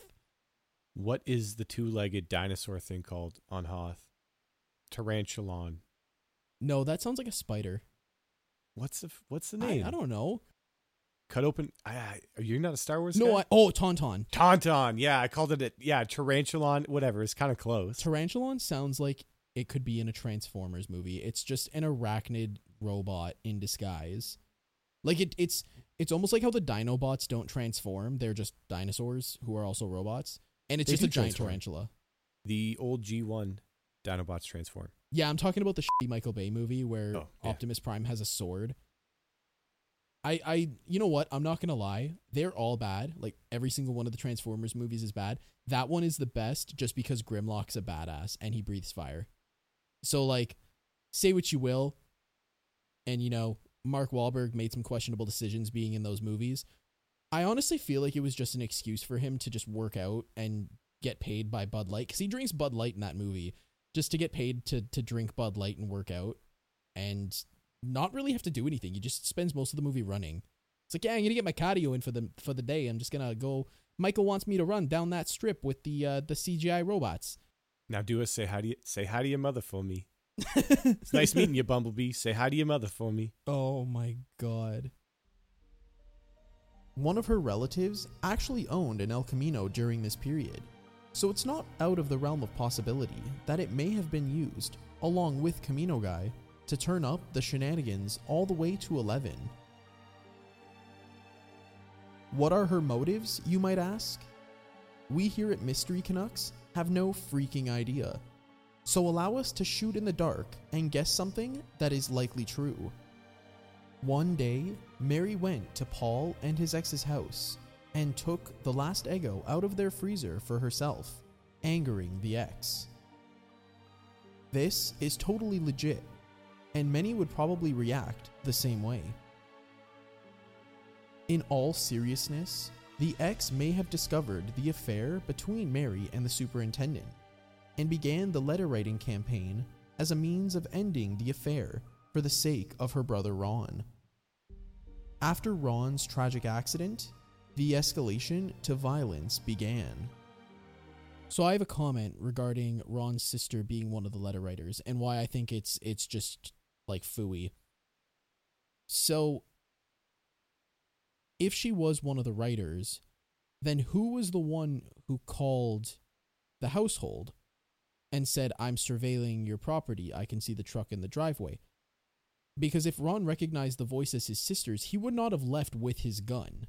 What is the two-legged dinosaur thing called on Hoth? Tarantulan. no that sounds like a spider What's the what's the name? I don't know Cut open. I, I, you're not a Star Wars no guy? I, oh tauntaun Tauntaun. Yeah, I called it. A, yeah, Tarantulan. Whatever. It's kind of close. Tarantulan sounds like it could be in a Transformers movie. It's just an arachnid robot in disguise. Like it it's it's almost like how the Dinobots don't transform. They're just dinosaurs who are also robots. And it's They just a giant transform. tarantula. the old G1 Dinobots transform. Yeah, I'm talking about the shitty Michael Bay movie where Oh, yeah. Optimus Prime has a sword. I I you know what? I'm not going to lie. They're all bad. Like every single one of the Transformers movies is bad. That one is the best just because Grimlock's a badass and he breathes fire. So like say what you will and you know, Mark Wahlberg made some questionable decisions being in those movies. I honestly feel like it was just an excuse for him to just work out and get paid by Bud Light cuz he drinks Bud Light in that movie just to get paid to to drink Bud Light and work out and not really have to do anything. He just spends most of the movie running. It's like, yeah, I'm gonna get my cardio in for the for the day. I'm just gonna go. Michael wants me to run down that strip with the uh, the CGI robots. Now do us say hi to you, say hi to your mother for me. It's nice meeting you, Bumblebee. Say hi to your mother for me. Oh my god. One of her relatives actually owned an El Camino during this period, so it's not out of the realm of possibility that it may have been used, along with Camino Guy, to turn up the shenanigans all the way to 11. What are her motives, you might ask? We here at Mystery Canucks have no freaking idea. So allow us to shoot in the dark and guess something that is likely true. One day, Mary went to Paul and his ex's house and took the last Eggo out of their freezer for herself, angering the ex. This is totally legit, and many would probably react the same way. In all seriousness, the ex may have discovered the affair between Mary and the superintendent and began the letter writing campaign as a means of ending the affair for the sake of her brother Ron. After Ron's tragic accident, the escalation to violence began. So I have a comment regarding Ron's sister being one of the letter writers and why I think it's it's just like fooey. So if she was one of the writers, then who was the one who called the household and said, I'm surveilling your property. I can see the truck in the driveway. Because if Ron recognized the voice as his sister's, he would not have left with his gun.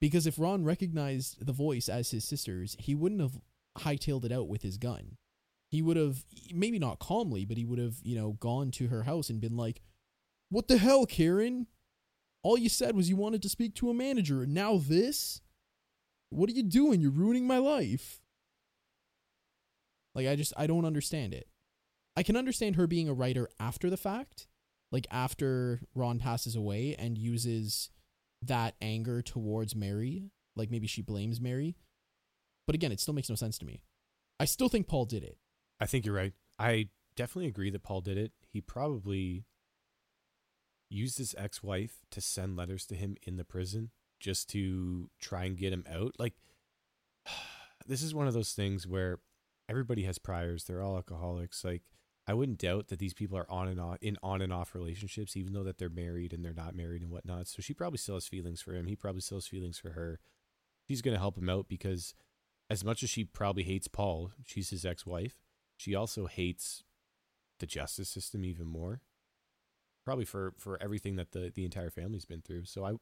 Because if Ron recognized the voice as his sister's, he wouldn't have hightailed it out with his gun. He would have, maybe not calmly, but he would have, you know, gone to her house and been like, What the hell, Karen? All you said was you wanted to speak to a manager, and now this? What are you doing? You're ruining my life. Like, I just, I don't understand it. I can understand her being a writer after the fact, like after Ron passes away and uses that anger towards Mary. Like maybe she blames Mary. But again, it still makes no sense to me. I still think Paul did it. I think you're right. I definitely agree that Paul did it. He probably used his ex-wife to send letters to him in the prison just to try and get him out. Like this is one of those things where everybody has priors. They're all alcoholics. Like I wouldn't doubt that these people are on and off in on and off relationships, even though that they're married and they're not married and whatnot. So she probably still has feelings for him. He probably still has feelings for her. She's gonna help him out because as much as she probably hates Paul, she's his ex wife, she also hates the justice system even more. Probably for, for everything that the, the entire family's been through. So I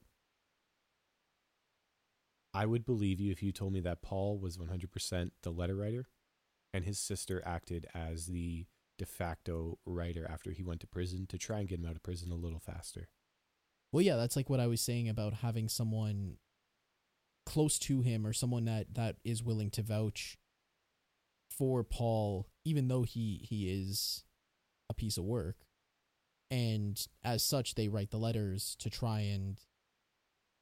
I would believe you if you told me that Paul was 100% the letter writer and his sister acted as the de facto writer after he went to prison to try and get him out of prison a little faster. Well, yeah, that's like what I was saying about having someone close to him or someone that that is willing to vouch for Paul, even though he he is a piece of work. And as such, they write the letters to try and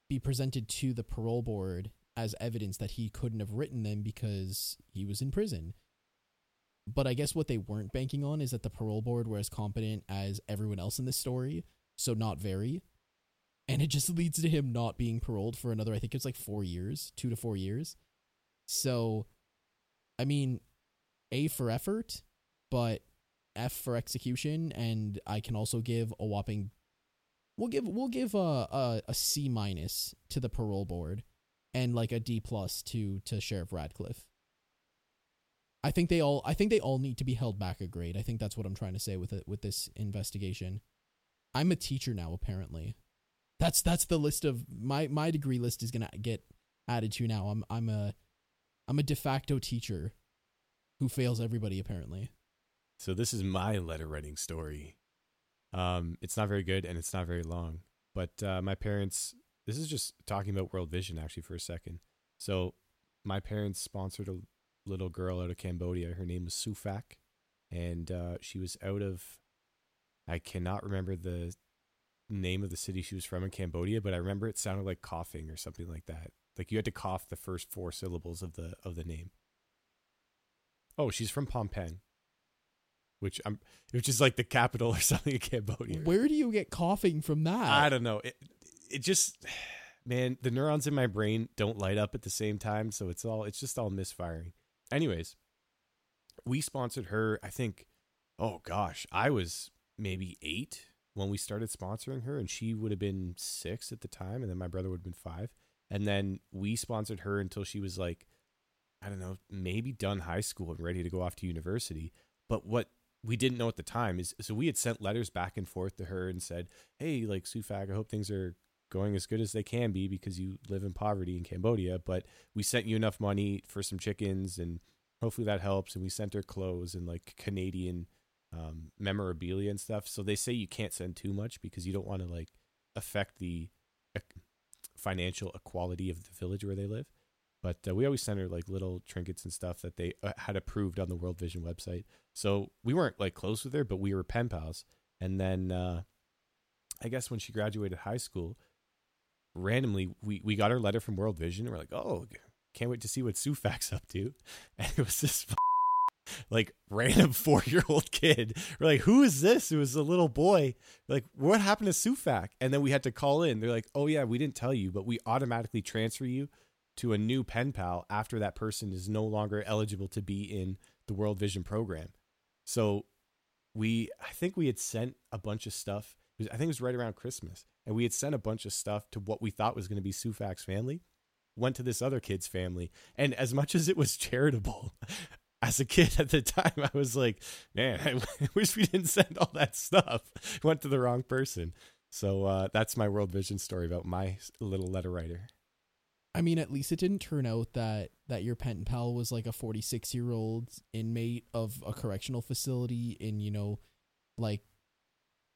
be presented to the parole board as evidence that he couldn't have written them because he was in prison. But I guess what they weren't banking on is that the parole board were as competent as everyone else in this story, so not very. And it just leads to him not being paroled for another, I think it's like four years, two to four years. So, I mean, A for effort, but F for execution, and I can also give a whopping. We'll give we'll give a a, a C minus to the parole board, and like a D plus to to Sheriff Radcliff. I think they all I think they all need to be held back a grade. I think that's what I'm trying to say with it with this investigation. I'm a teacher now apparently. That's that's the list of my my degree list is going to get added to now. I'm I'm a I'm a de facto teacher who fails everybody apparently. So this is my letter writing story. Um it's not very good and it's not very long, but uh my parents this is just talking about World Vision actually for a second. So my parents sponsored a little girl out of Cambodia. Her name was Sufak, and uh, she was out of. I cannot remember the name of the city she was from in Cambodia, but I remember it sounded like coughing or something like that. Like you had to cough the first four syllables of the of the name. Oh, she's from Phnom Penh, which I'm, which is like the capital or something of Cambodia. Where do you get coughing from that? I don't know. It it just man, the neurons in my brain don't light up at the same time, so it's all it's just all misfiring. Anyways, we sponsored her, I think, oh gosh, I was maybe eight when we started sponsoring her, and she would have been six at the time, and then my brother would have been five. And then we sponsored her until she was like, I don't know, maybe done high school and ready to go off to university. But what we didn't know at the time is so we had sent letters back and forth to her and said, Hey, like Sufag, I hope things are going as good as they can be because you live in poverty in Cambodia, but we sent you enough money for some chickens and hopefully that helps. And we sent her clothes and like Canadian um, memorabilia and stuff. So they say you can't send too much because you don't want to like affect the financial equality of the village where they live. But uh, we always send her like little trinkets and stuff that they uh, had approved on the World Vision website. So we weren't like close with her, but we were pen pals. And then uh, I guess when she graduated high school, randomly we, we got our letter from World Vision. And we're like, oh, can't wait to see what Sufac's up to. And it was this like random four year old kid. We're like, who is this? It was a little boy. We're like, what happened to Sufac? And then we had to call in. They're like, oh yeah, we didn't tell you, but we automatically transfer you to a new pen pal after that person is no longer eligible to be in the World Vision program. So we, I think we had sent a bunch of stuff. I think it was right around Christmas, and we had sent a bunch of stuff to what we thought was going to be Sufac's family. Went to this other kid's family, and as much as it was charitable, as a kid at the time, I was like, man, I wish we didn't send all that stuff. Went to the wrong person. So uh, that's my World Vision story about my little letter writer. I mean, at least it didn't turn out that that your pen pal was like a 46 year old inmate of a correctional facility in, you know, like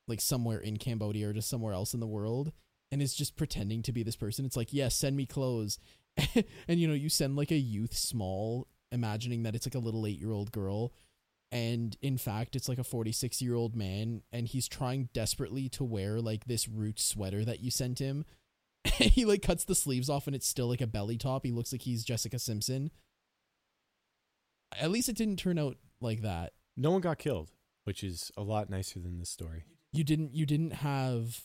like somewhere in Cambodia or just somewhere else in the world and is just pretending to be this person. It's like, yes, yeah, send me clothes. and you know, you send like a youth small imagining that it's like a little 8-year-old girl and in fact it's like a 46 year old man and he's trying desperately to wear like this root sweater that you sent him he like cuts the sleeves off and it's still like a belly top. He looks like he's Jessica Simpson. At least it didn't turn out like that. No one got killed, which is a lot nicer than this story. You didn't you didn't have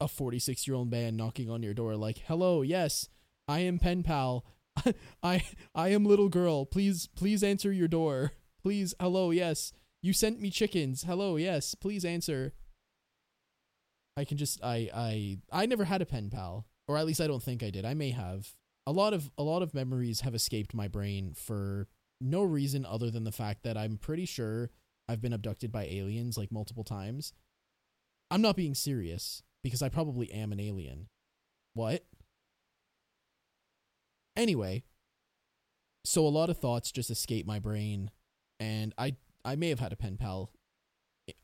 a 46-year-old man knocking on your door like, "Hello, yes, I am pen pal. I I am little girl. Please please answer your door. Please, hello, yes. You sent me chickens. Hello, yes. Please answer." I can just I I I never had a pen pal, or at least I don't think I did. I may have. A lot of a lot of memories have escaped my brain for no reason other than the fact that I'm pretty sure I've been abducted by aliens like multiple times. I'm not being serious because I probably am an alien. What? Anyway, so a lot of thoughts just escape my brain and I I may have had a pen pal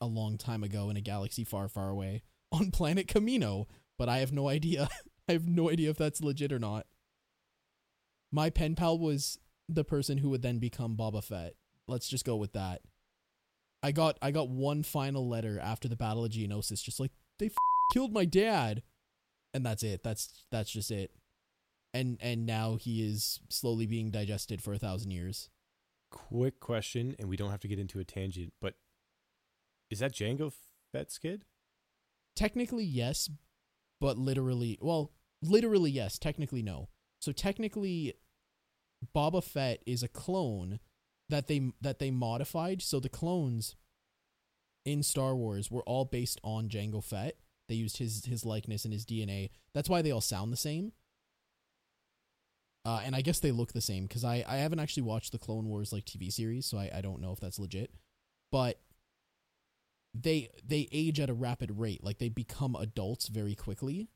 a long time ago in a galaxy far far away on planet Camino, but I have no idea. I have no idea if that's legit or not. My pen pal was the person who would then become Boba Fett. Let's just go with that. I got I got one final letter after the Battle of Geonosis, just like they f- killed my dad, and that's it. That's that's just it. And and now he is slowly being digested for a thousand years. Quick question, and we don't have to get into a tangent, but is that Jango Fett's kid? Technically, yes, but literally, well, literally, yes. Technically, no. So technically, Boba Fett is a clone that they that they modified. So the clones in Star Wars were all based on Jango Fett. They used his his likeness and his DNA. That's why they all sound the same. Uh, and I guess they look the same because I, I haven't actually watched the Clone Wars like TV series, so I, I don't know if that's legit. But they they age at a rapid rate like they become adults very quickly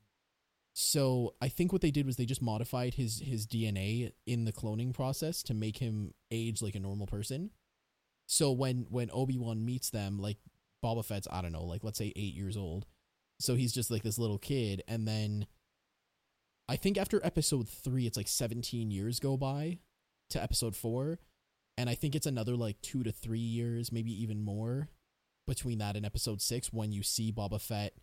so i think what they did was they just modified his his dna in the cloning process to make him age like a normal person. So when when obi-wan meets them like boba fett's i don't know like let's say 8 years old. So he's just like this little kid and then i think after episode 3 it's like 17 years go by to episode 4 and i think it's another like 2 to 3 years maybe even more between that and episode six when you see Boba Fett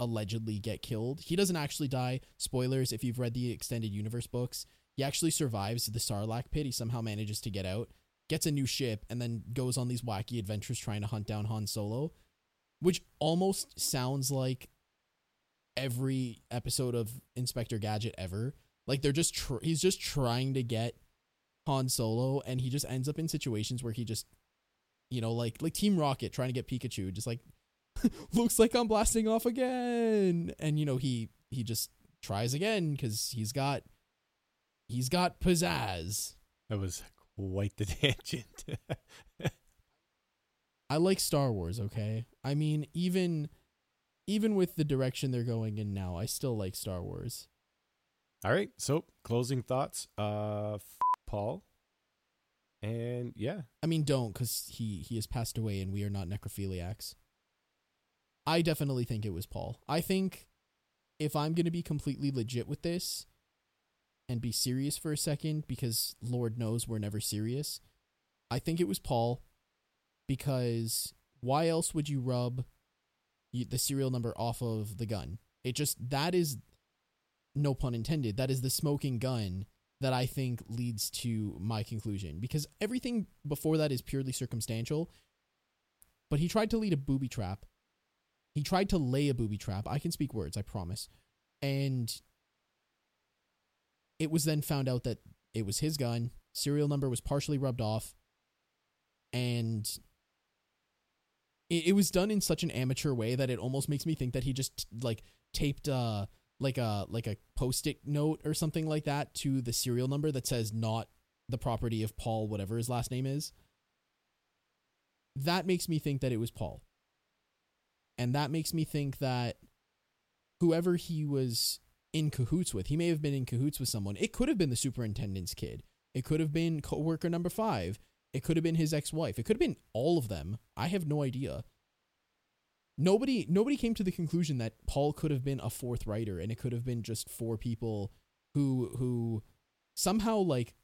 allegedly get killed. He doesn't actually die. Spoilers if you've read the extended universe books. He actually survives the Sarlacc pit. He somehow manages to get out, gets a new ship, and then goes on these wacky adventures trying to hunt down Han Solo, which almost sounds like every episode of Inspector Gadget ever. Like they're just tr- he's just trying to get Han Solo, and he just ends up in situations where he just you know, like like Team Rocket trying to get Pikachu, just like looks like I'm blasting off again, and you know he he just tries again because he's got he's got pizzazz. That was quite the tangent. I like Star Wars, okay? I mean, even even with the direction they're going in now, I still like Star Wars. All right, so closing thoughts. Uh, f- Paul. And yeah, I mean, don't because he he has passed away, and we are not necrophiliacs. I definitely think it was Paul. I think if I'm gonna be completely legit with this and be serious for a second, because Lord knows we're never serious, I think it was Paul. Because why else would you rub the serial number off of the gun? It just that is no pun intended. That is the smoking gun that I think leads to my conclusion because everything before that is purely circumstantial. But he tried to lead a booby trap. He tried to lay a booby trap. I can speak words, I promise. And it was then found out that it was his gun. Serial number was partially rubbed off. And it, it was done in such an amateur way that it almost makes me think that he just like taped uh like a like a post-it note or something like that to the serial number that says not the property of Paul whatever his last name is. That makes me think that it was Paul. And that makes me think that whoever he was in cahoots with, he may have been in cahoots with someone. It could have been the superintendent's kid. It could have been coworker number 5. It could have been his ex-wife. It could have been all of them. I have no idea nobody nobody came to the conclusion that Paul could have been a fourth writer and it could have been just four people who who somehow like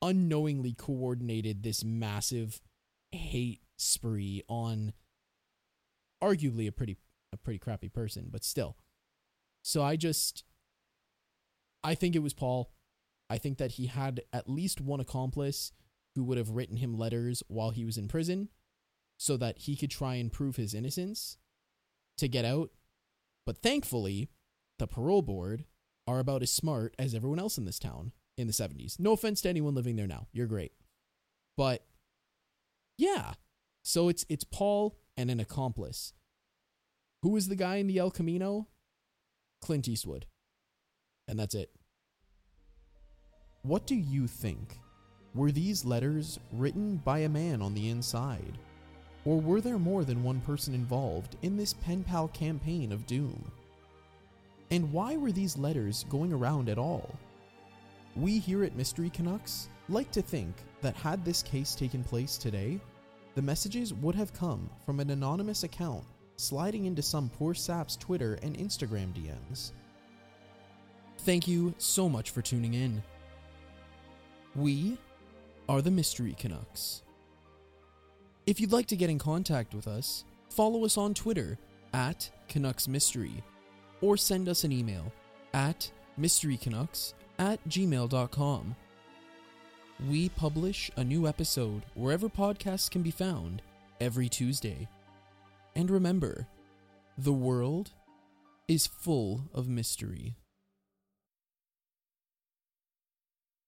unknowingly coordinated this massive hate spree on arguably a pretty a pretty crappy person but still so i just i think it was paul i think that he had at least one accomplice who would have written him letters while he was in prison so that he could try and prove his innocence to get out. But thankfully, the parole board are about as smart as everyone else in this town in the 70s. No offense to anyone living there now. You're great. But yeah. So it's it's Paul and an accomplice. Who is the guy in the El Camino? Clint Eastwood. And that's it. What do you think? Were these letters written by a man on the inside? Or were there more than one person involved in this pen pal campaign of doom? And why were these letters going around at all? We here at Mystery Canucks like to think that had this case taken place today, the messages would have come from an anonymous account sliding into some poor sap's Twitter and Instagram DMs. Thank you so much for tuning in. We are the Mystery Canucks. If you'd like to get in contact with us, follow us on Twitter at Canucks Mystery or send us an email at mysterycanucks at gmail.com. We publish a new episode wherever podcasts can be found every Tuesday. And remember, the world is full of mystery.